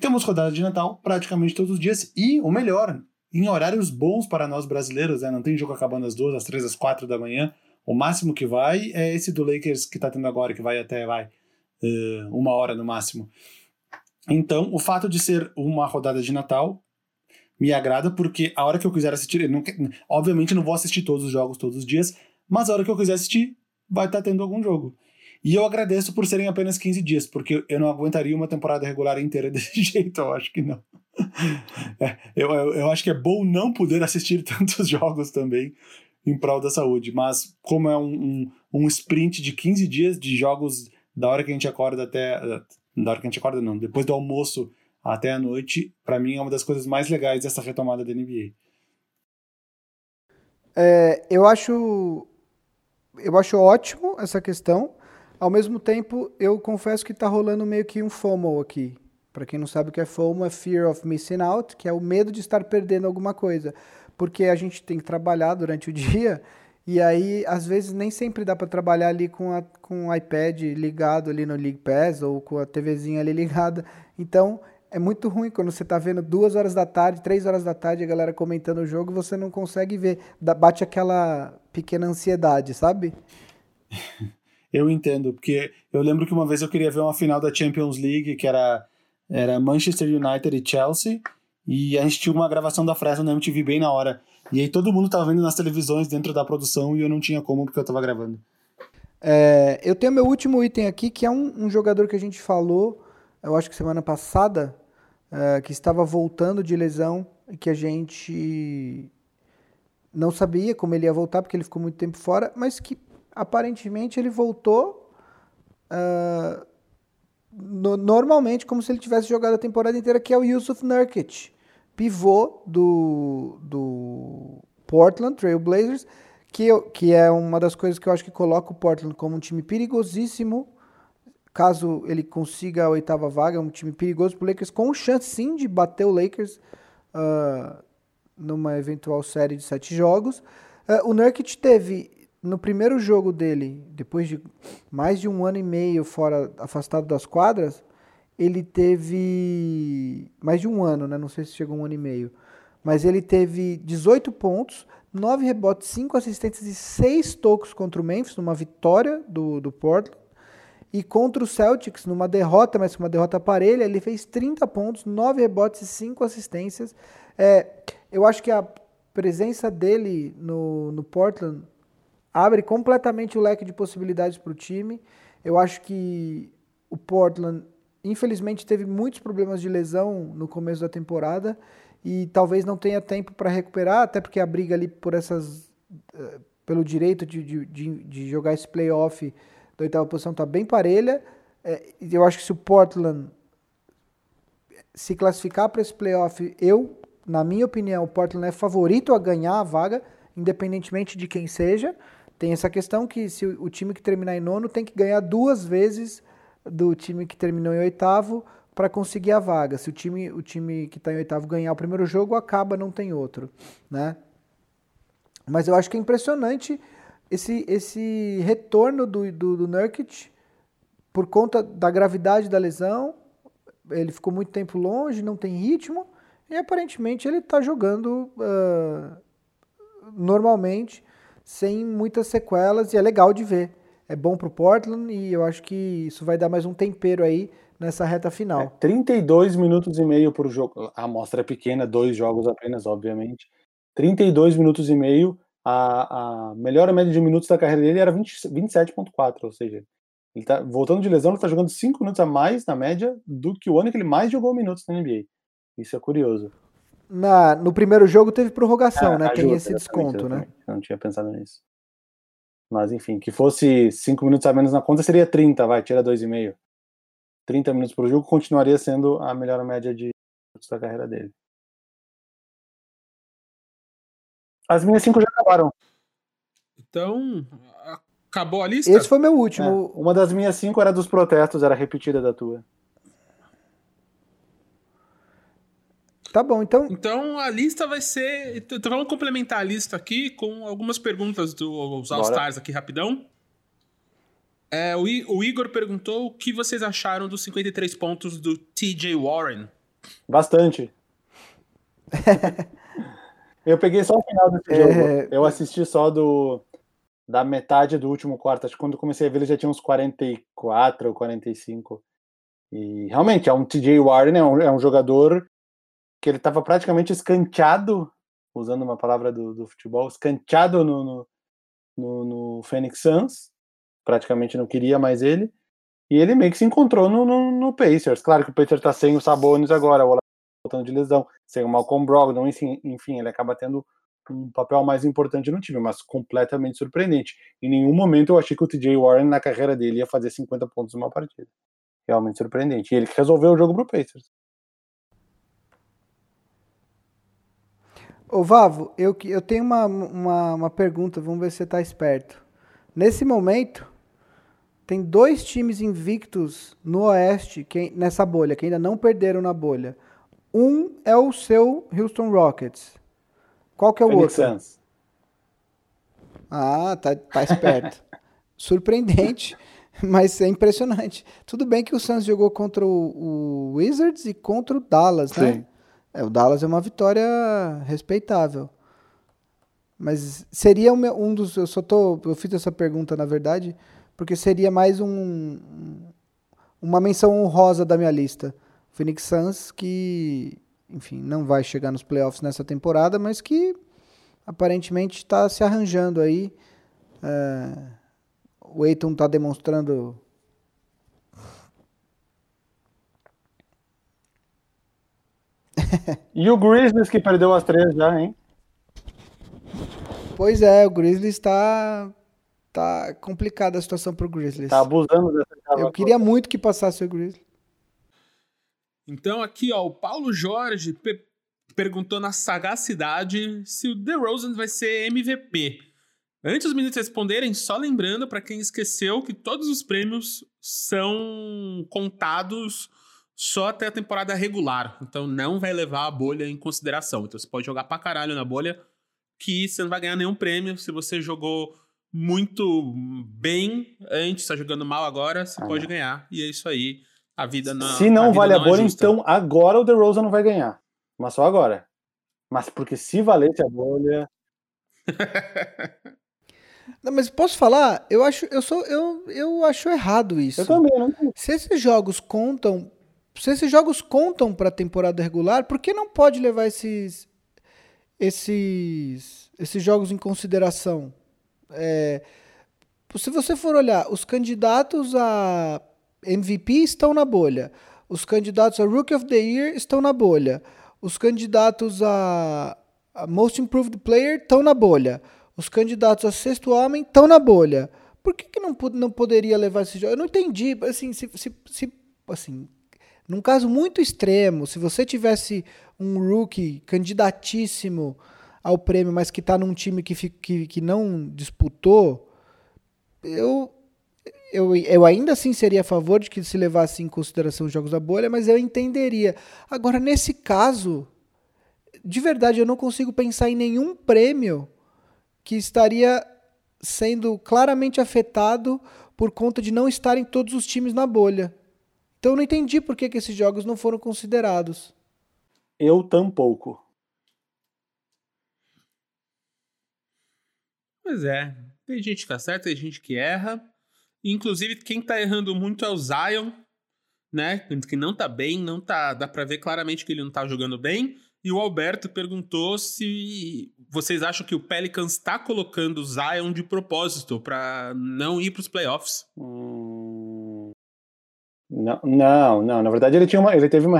temos rodada de Natal praticamente todos os dias. E o melhor, em horários bons para nós brasileiros, né? Não tem jogo acabando às duas, às três, às quatro da manhã. O máximo que vai é esse do Lakers que tá tendo agora, que vai até, vai, uh, uma hora no máximo. Então, o fato de ser uma rodada de Natal me agrada porque a hora que eu quiser assistir, não, obviamente não vou assistir todos os jogos todos os dias, mas a hora que eu quiser assistir, vai estar tá tendo algum jogo. E eu agradeço por serem apenas 15 dias, porque eu não aguentaria uma temporada regular inteira (laughs) desse jeito, eu acho que não. (laughs) É, eu, eu, eu, acho que é bom não poder assistir (laughs) tantos jogos também em prol da saúde, mas como é um, um, um sprint de 15 dias de jogos da hora que a gente acorda até. Da hora que a gente acorda, não, depois do almoço até a noite, para mim é uma das coisas mais legais dessa retomada da NBA. É, eu acho eu acho ótimo essa questão. Ao mesmo tempo, eu confesso que está rolando meio que um FOMO aqui. Para quem não sabe o que é FOMO, é Fear of Missing Out, que é o medo de estar perdendo alguma coisa. Porque a gente tem que trabalhar durante o (laughs) dia e aí, às vezes, nem sempre dá para trabalhar ali com, a, com o iPad ligado ali no League Pass ou com a TVzinha ali (laughs) ligada. Então, é muito ruim quando você está vendo duas horas da tarde, três horas da tarde, a galera comentando o jogo, você não consegue ver. Bate aquela pequena ansiedade, sabe? (laughs) Eu entendo, porque eu lembro que uma vez eu queria ver uma final da Champions League, que era, era Manchester United e Chelsea, e a gente tinha uma gravação da Fresno na MTV bem na hora. E aí todo mundo tava vendo nas televisões dentro da produção e eu não tinha como porque eu tava gravando. É, eu tenho meu último item aqui, que é um, um jogador que a gente falou eu acho que semana passada, uh, que estava voltando de lesão e que a gente não sabia como ele ia voltar, porque ele ficou muito tempo fora, mas que aparentemente ele voltou uh, no, normalmente, como se ele tivesse jogado a temporada inteira, que é o Yusuf Nurkic, pivô do, do Portland Trail Blazers, que, eu, que é uma das coisas que eu acho que coloca o Portland como um time perigosíssimo caso ele consiga a oitava vaga, é um time perigoso para o Lakers, com chance sim de bater o Lakers uh, numa eventual série de sete jogos. Uh, o Nurkic teve, no primeiro jogo dele, depois de mais de um ano e meio fora, afastado das quadras, ele teve mais de um ano, né? não sei se chegou um ano e meio, mas ele teve 18 pontos, 9 rebotes, 5 assistências e 6 tocos contra o Memphis, numa vitória do, do Portland. E contra o Celtics, numa derrota, mas uma derrota parelha, ele fez 30 pontos, 9 rebotes e 5 assistências. É, eu acho que a presença dele no, no Portland abre completamente o leque de possibilidades para o time. Eu acho que o Portland, infelizmente, teve muitos problemas de lesão no começo da temporada e talvez não tenha tempo para recuperar, até porque a briga ali por essas, uh, pelo direito de, de, de, jogar esse playoff da oitava posição está bem parelha. É, eu acho que se o Portland se classificar para esse playoff, eu, na minha opinião, o Portland é favorito a ganhar a vaga, independentemente de quem seja. Tem essa questão que se o time que terminar em nono tem que ganhar duas vezes do time que terminou em oitavo para conseguir a vaga. Se o time, o time que está em oitavo ganhar o primeiro jogo, acaba, não tem outro, né? Mas eu acho que é impressionante esse, esse retorno do, do, do Nurkic por conta da gravidade da lesão. Ele ficou muito tempo longe, não tem ritmo, e aparentemente ele está jogando uh, normalmente, sem muitas sequelas, e é legal de ver. É bom para o Portland e eu acho que isso vai dar mais um tempero aí nessa reta final. É, 32 minutos e meio por jogo. A amostra é pequena, dois jogos apenas, obviamente. 32 minutos e meio a, a melhor média de minutos da carreira dele era 27,4, ou seja, ele tá voltando de lesão, ele está jogando 5 minutos a mais na média do que o ano que ele mais jogou minutos na NBA. Isso é curioso. Na, no primeiro jogo teve prorrogação, é, né? Ajuda, Tem esse desconto, né? Eu não tinha pensado nisso. Mas enfim, que fosse 5 minutos a menos na conta seria 30, vai, tira 2,5. 30 minutos por jogo continuaria sendo a melhor média de da carreira dele. As minhas cinco já acabaram. Então, acabou a lista? Esse foi meu último. É, uma das minhas cinco era dos protestos, era repetida da tua. Tá bom, então. Então a lista vai ser. Então vamos complementar a lista aqui com algumas perguntas dos All-Stars aqui rapidão. É, o, o, Igor perguntou o que vocês acharam dos 53 pontos do TJ Warren. Bastante. (laughs) Eu peguei só o final desse é... jogo. Eu assisti só do da metade do último quarto. Acho que quando comecei a ver ele já tinha uns 44 ou 45. E realmente é um TJ Warren, é um, é um jogador que ele estava praticamente escanteado, usando uma palavra do, do futebol, escanteado no, no, no, no Phoenix Suns. praticamente não queria mais ele. E ele meio que se encontrou no, no, no Pacers. Claro que o Pacers tá sem o Sabonis agora, o voltando de lesão, sem o Malcolm Brogdon, enfim, enfim, ele acaba tendo um papel mais importante no time, mas completamente surpreendente. Em nenhum momento eu achei que o TJ Warren na carreira dele ia fazer 50 pontos numa partida. Realmente surpreendente. E ele que resolveu o jogo pro Pacers. Ô Vavo, eu, eu tenho uma, uma, uma pergunta, vamos ver se você está esperto. Nesse momento, tem dois times invictos no Oeste, que, nessa bolha, que ainda não perderam na bolha. Um é o seu Houston Rockets. Qual que é o Phoenix outro? Suns. Ah, tá, tá esperto. (laughs) Surpreendente, mas é impressionante. Tudo bem que o Suns jogou contra o, o Wizards e contra o Dallas, né? É, o Dallas é uma vitória respeitável. Mas seria um, um dos. Eu só tô. Eu fiz essa pergunta, na verdade, porque seria mais um. Uma menção honrosa da minha lista. Phoenix Suns, que, enfim, não vai chegar nos playoffs nessa temporada, mas que aparentemente está se arranjando aí. É, o Eiton está demonstrando (laughs) e o Grizzlies que perdeu as três já, hein? Pois é, o Grizzlies está tá complicada a situação pro Grizzlies. Tá abusando dessa Eu queria muito que passasse o Grizzlies. Então aqui, ó, o Paulo Jorge pe perguntou na sagacidade se o DeRozan vai ser MVP. Antes dos meninos responderem, só lembrando para quem esqueceu que todos os prêmios são contados só até a temporada regular. Então não vai levar a bolha em consideração. Então você pode jogar pra caralho na bolha que você não vai ganhar nenhum prêmio. Se você jogou muito bem antes, está jogando mal agora, você ah, pode não. ganhar. E é isso aí. A vida não. Se não a vale a bolha, então agora o The Rosa não vai ganhar. Mas só agora. Mas porque se valesse a bolha. (laughs) Não, mas posso falar? Eu acho, eu sou, eu, eu acho errado isso. Eu também, não. Se esses jogos contam se esses jogos contam para a temporada regular, por que não pode levar esses, esses, esses jogos em consideração? É, se você for olhar, os candidatos a MVP estão na bolha, os candidatos a Rookie of the Year estão na bolha, os candidatos a, a Most Improved Player estão na bolha, os candidatos a Sexto Homem estão na bolha. Por que, que não, não poderia levar esse jogo? Eu não entendi. Assim, se, se, se assim, num caso muito extremo, se você tivesse um rookie candidatíssimo ao prêmio, mas que está num time que, que, que não disputou, eu, eu, eu ainda assim seria a favor de que se levasse em consideração os jogos da bolha, mas eu entenderia. Agora, nesse caso, de verdade, eu não consigo pensar em nenhum prêmio que estaria sendo claramente afetado por conta de não estarem todos os times na bolha. Então eu não entendi por que, que esses jogos não foram considerados. Eu tampouco. Pois é. Tem gente que acerta, tem gente que erra. Inclusive, quem tá errando muito é o Zion, né? Que não tá bem, não tá. Dá pra ver claramente que ele não tá jogando bem. E o Alberto perguntou se vocês acham que o Pelicans tá colocando o Zion de propósito para não ir pros playoffs. Hum, não, não. Na verdade, ele, tinha uma, ele teve uma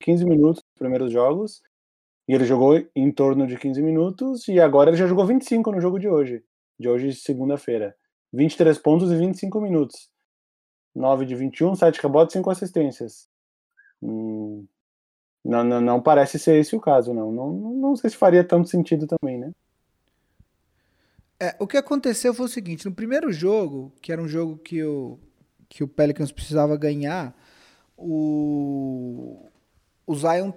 15 minutos nos primeiros jogos. E ele jogou em torno de 15 minutos. E agora ele já jogou 25 no jogo de hoje. De hoje, segunda-feira. 23 pontos e 25 minutos. 9 de 21, 7 rebotes, 5 assistências. Hum, não, não, não parece ser esse o caso, não. não. Não sei se faria tanto sentido também, né? É, o que aconteceu foi o seguinte: no primeiro jogo, que era um jogo que eu que o Pelicans precisava ganhar, o, o Zion,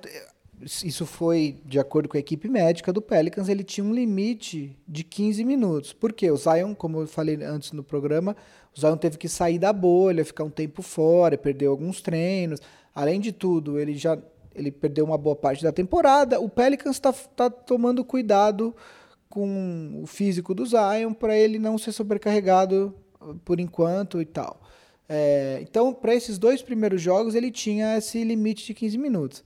isso foi de acordo com a equipe médica do Pelicans, ele tinha um limite de 15 minutos. Por quê? O Zion, como eu falei antes no programa, o Zion teve que sair da bolha, ficar um tempo fora, perdeu alguns treinos. Além de tudo, ele já ele perdeu uma boa parte da temporada. O Pelicans está tá tomando cuidado com o físico do Zion para ele não ser sobrecarregado por enquanto e tal. É, então, para esses dois primeiros jogos, ele tinha esse limite de 15 minutos.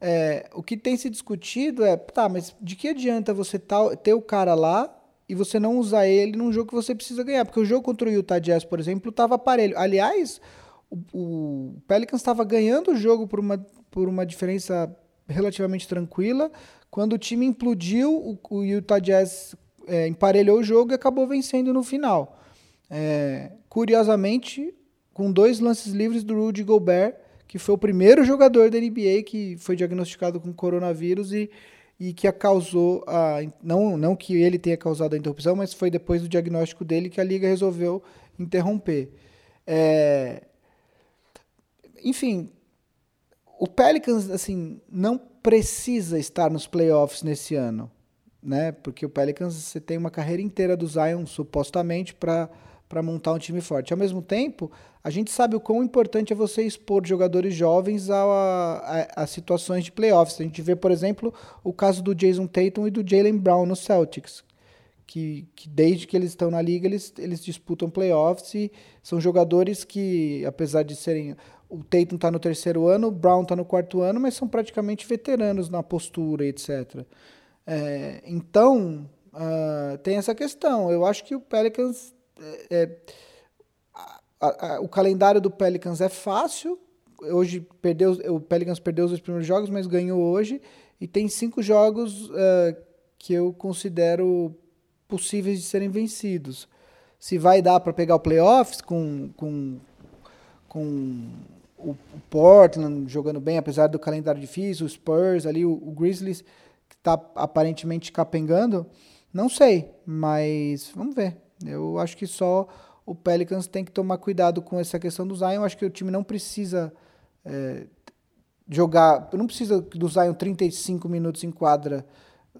É, o que tem se discutido é, tá, mas de que adianta você ter o cara lá e você não usar ele num jogo que você precisa ganhar. Porque o jogo contra o Utah Jazz, por exemplo, estava aparelho. Aliás, o, o Pelicans estava ganhando o jogo por uma, por uma diferença relativamente tranquila. Quando o time implodiu, o, o Utah Jazz é, emparelhou o jogo e acabou vencendo no final. É, curiosamente, com dois lances livres do Rudy Gobert, que foi o primeiro jogador da NBA que foi diagnosticado com coronavírus e, e que a causou a não não que ele tenha causado a interrupção, mas foi depois do diagnóstico dele que a liga resolveu interromper. É, enfim, o Pelicans assim não precisa estar nos playoffs nesse ano, né? Porque o Pelicans você tem uma carreira inteira do Zion supostamente para para montar um time forte. Ao mesmo tempo, a gente sabe o quão importante é você expor jogadores jovens a, a, a situações de playoffs. A gente vê, por exemplo, o caso do Jason Tatum e do Jalen Brown no Celtics, que, que desde que eles estão na liga, eles, eles disputam playoffs e são jogadores que, apesar de serem o Tatum está no terceiro ano, o Brown está no quarto ano, mas são praticamente veteranos na postura, etc. É, então, uh, tem essa questão. Eu acho que o Pelicans. É, a, a, o calendário do Pelicans é fácil. Hoje perdeu, o Pelicans perdeu os dois primeiros jogos, mas ganhou hoje. E tem cinco jogos uh, que eu considero possíveis de serem vencidos. Se vai dar para pegar o playoffs com, com, com o, o, Portland jogando bem, apesar do calendário difícil, o Spurs ali, o, o Grizzlies que está aparentemente capengando, não sei, mas vamos ver. Eu acho que só o Pelicans tem que tomar cuidado com essa questão do Zion. Eu acho que o time não precisa é, jogar, não precisa do Zion 35 minutos em quadra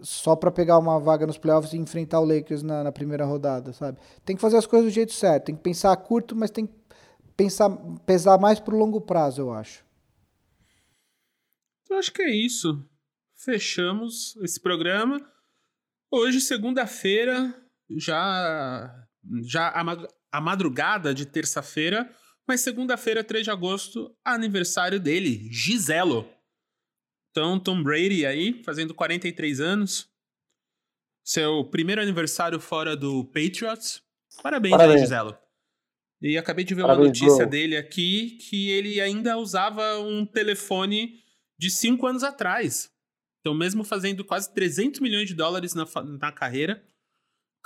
só para pegar uma vaga nos playoffs e enfrentar o Lakers na, na, primeira rodada, sabe? Tem que fazer as coisas do jeito certo, tem que pensar a curto, mas tem que pensar, pesar mais para o longo prazo, eu acho. Eu acho que é isso. Fechamos esse programa. Hoje, segunda-feira, já, já a, madrugada de terça-feira, mas segunda-feira, 3 de agosto, aniversário dele, Giselo. Então, Tom Brady aí, fazendo 43 anos. Seu primeiro aniversário fora do Patriots. Parabéns, Parabéns. aí, Giselo. E acabei de ver Parabéns, uma notícia bro. dele aqui que ele ainda usava um telefone de 5 anos atrás. Então, mesmo fazendo quase 300 milhões de dólares na, na carreira,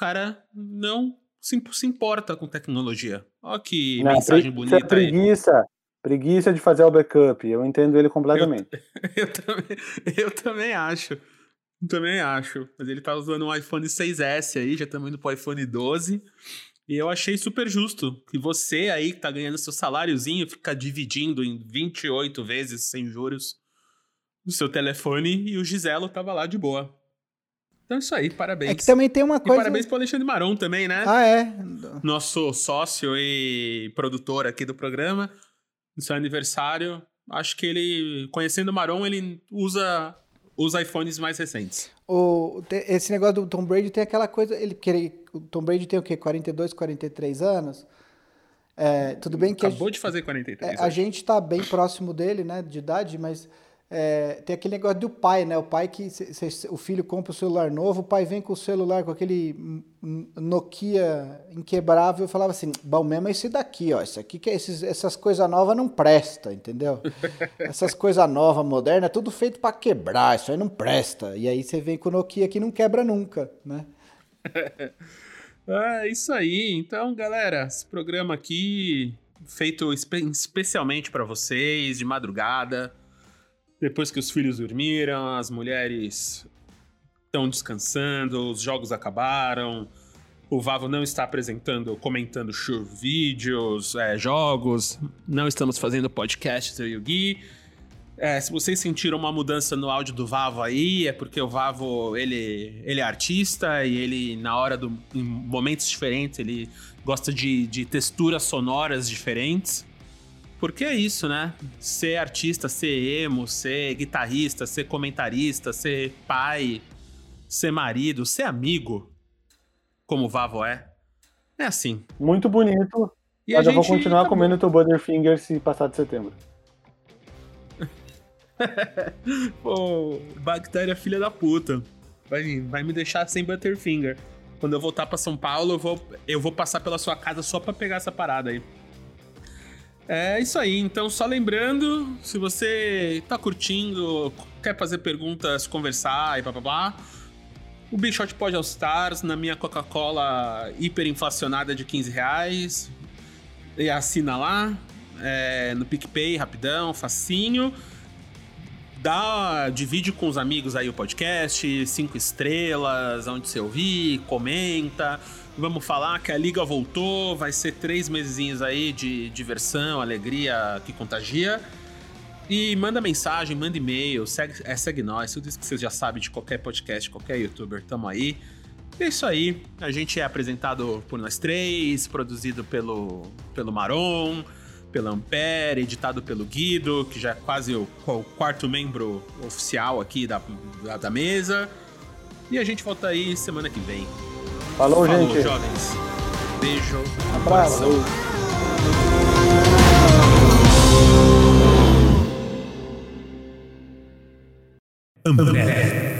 cara não se, se importa com tecnologia. Olha que não, mensagem bonita é preguiça, aí. Preguiça de fazer o backup. Eu entendo ele completamente. Eu, (laughs) eu, também, eu também acho. Eu também acho. Mas ele tá usando um iPhone 6S aí, já estamos indo pro iPhone 12. E eu achei super justo que você aí que tá ganhando seu saláriozinho fica dividindo em 28 vezes sem juros o seu telefone e o Giselo tava lá de boa. Então é isso aí, parabéns. É que também tem uma coisa. E parabéns pro Alexandre Maron também, né? Ah, é? Nosso sócio e produtor aqui do programa. No seu aniversário. Acho que ele, conhecendo o Maron, ele usa os iPhones mais recentes. O, esse negócio do Tom Brady tem aquela coisa, ele querer, o Tom Brady tem o quê? 42, 43 anos? É, tudo bem que acabou a, de fazer 43. É, a gente está bem próximo dele, né, de idade, mas é, tem aquele negócio do pai, né? O pai que cê, cê, o filho compra o celular novo, o pai vem com o celular com aquele Nokia inquebrável e falava assim: bom mesmo é esse daqui, ó. Isso aqui que é esses, essas coisas novas não presta, entendeu? (laughs) essas coisas novas, modernas, é tudo feito para quebrar, isso aí não presta. E aí você vem com o Nokia que não quebra nunca, né? (laughs) é isso aí. Então, galera, esse programa aqui feito espe especialmente para vocês de madrugada depois que os filhos dormiram, as mulheres estão descansando, os jogos acabaram, o Vavo não está apresentando, comentando show, vídeos, é, jogos, não estamos fazendo podcast, eu e o Gui. É, se vocês sentiram uma mudança no áudio do Vavo aí, é porque o Vavo, ele, ele é artista e ele, na hora do... em momentos diferentes, ele gosta de, de texturas sonoras diferentes. Porque é isso, né? Ser artista, ser emo, ser guitarrista, ser comentarista, ser pai, ser marido, ser amigo, como o Vavo é. É assim. Muito bonito. E mas eu vou continuar acabou. comendo teu Butterfinger se passar de setembro. (laughs) Pô, bactéria filha da puta. Vai, vai me deixar sem Butterfinger. Quando eu voltar para São Paulo, eu vou, eu vou passar pela sua casa só para pegar essa parada aí. É isso aí, então só lembrando, se você tá curtindo, quer fazer perguntas, conversar e papapá, o Big Shot Pod All Stars na minha Coca-Cola hiperinflacionada de 15 reais. E assina lá, é, no PicPay, rapidão, facinho. Dá, divide com os amigos aí o podcast, cinco estrelas, onde você ouvir, comenta. Vamos falar que a liga voltou, vai ser três meses aí de diversão, alegria que contagia. E manda mensagem, manda e-mail, segue, é, segue nós, tudo isso que vocês já sabem de qualquer podcast, qualquer youtuber, tamo aí. É isso aí, a gente é apresentado por nós três, produzido pelo, pelo Maron, pelo Ampere, editado pelo Guido, que já é quase o, o quarto membro oficial aqui da, da, da, mesa. E a gente volta aí semana que vem. Falou, Falou gente. jovens. Beijo. Abraço. Ampere.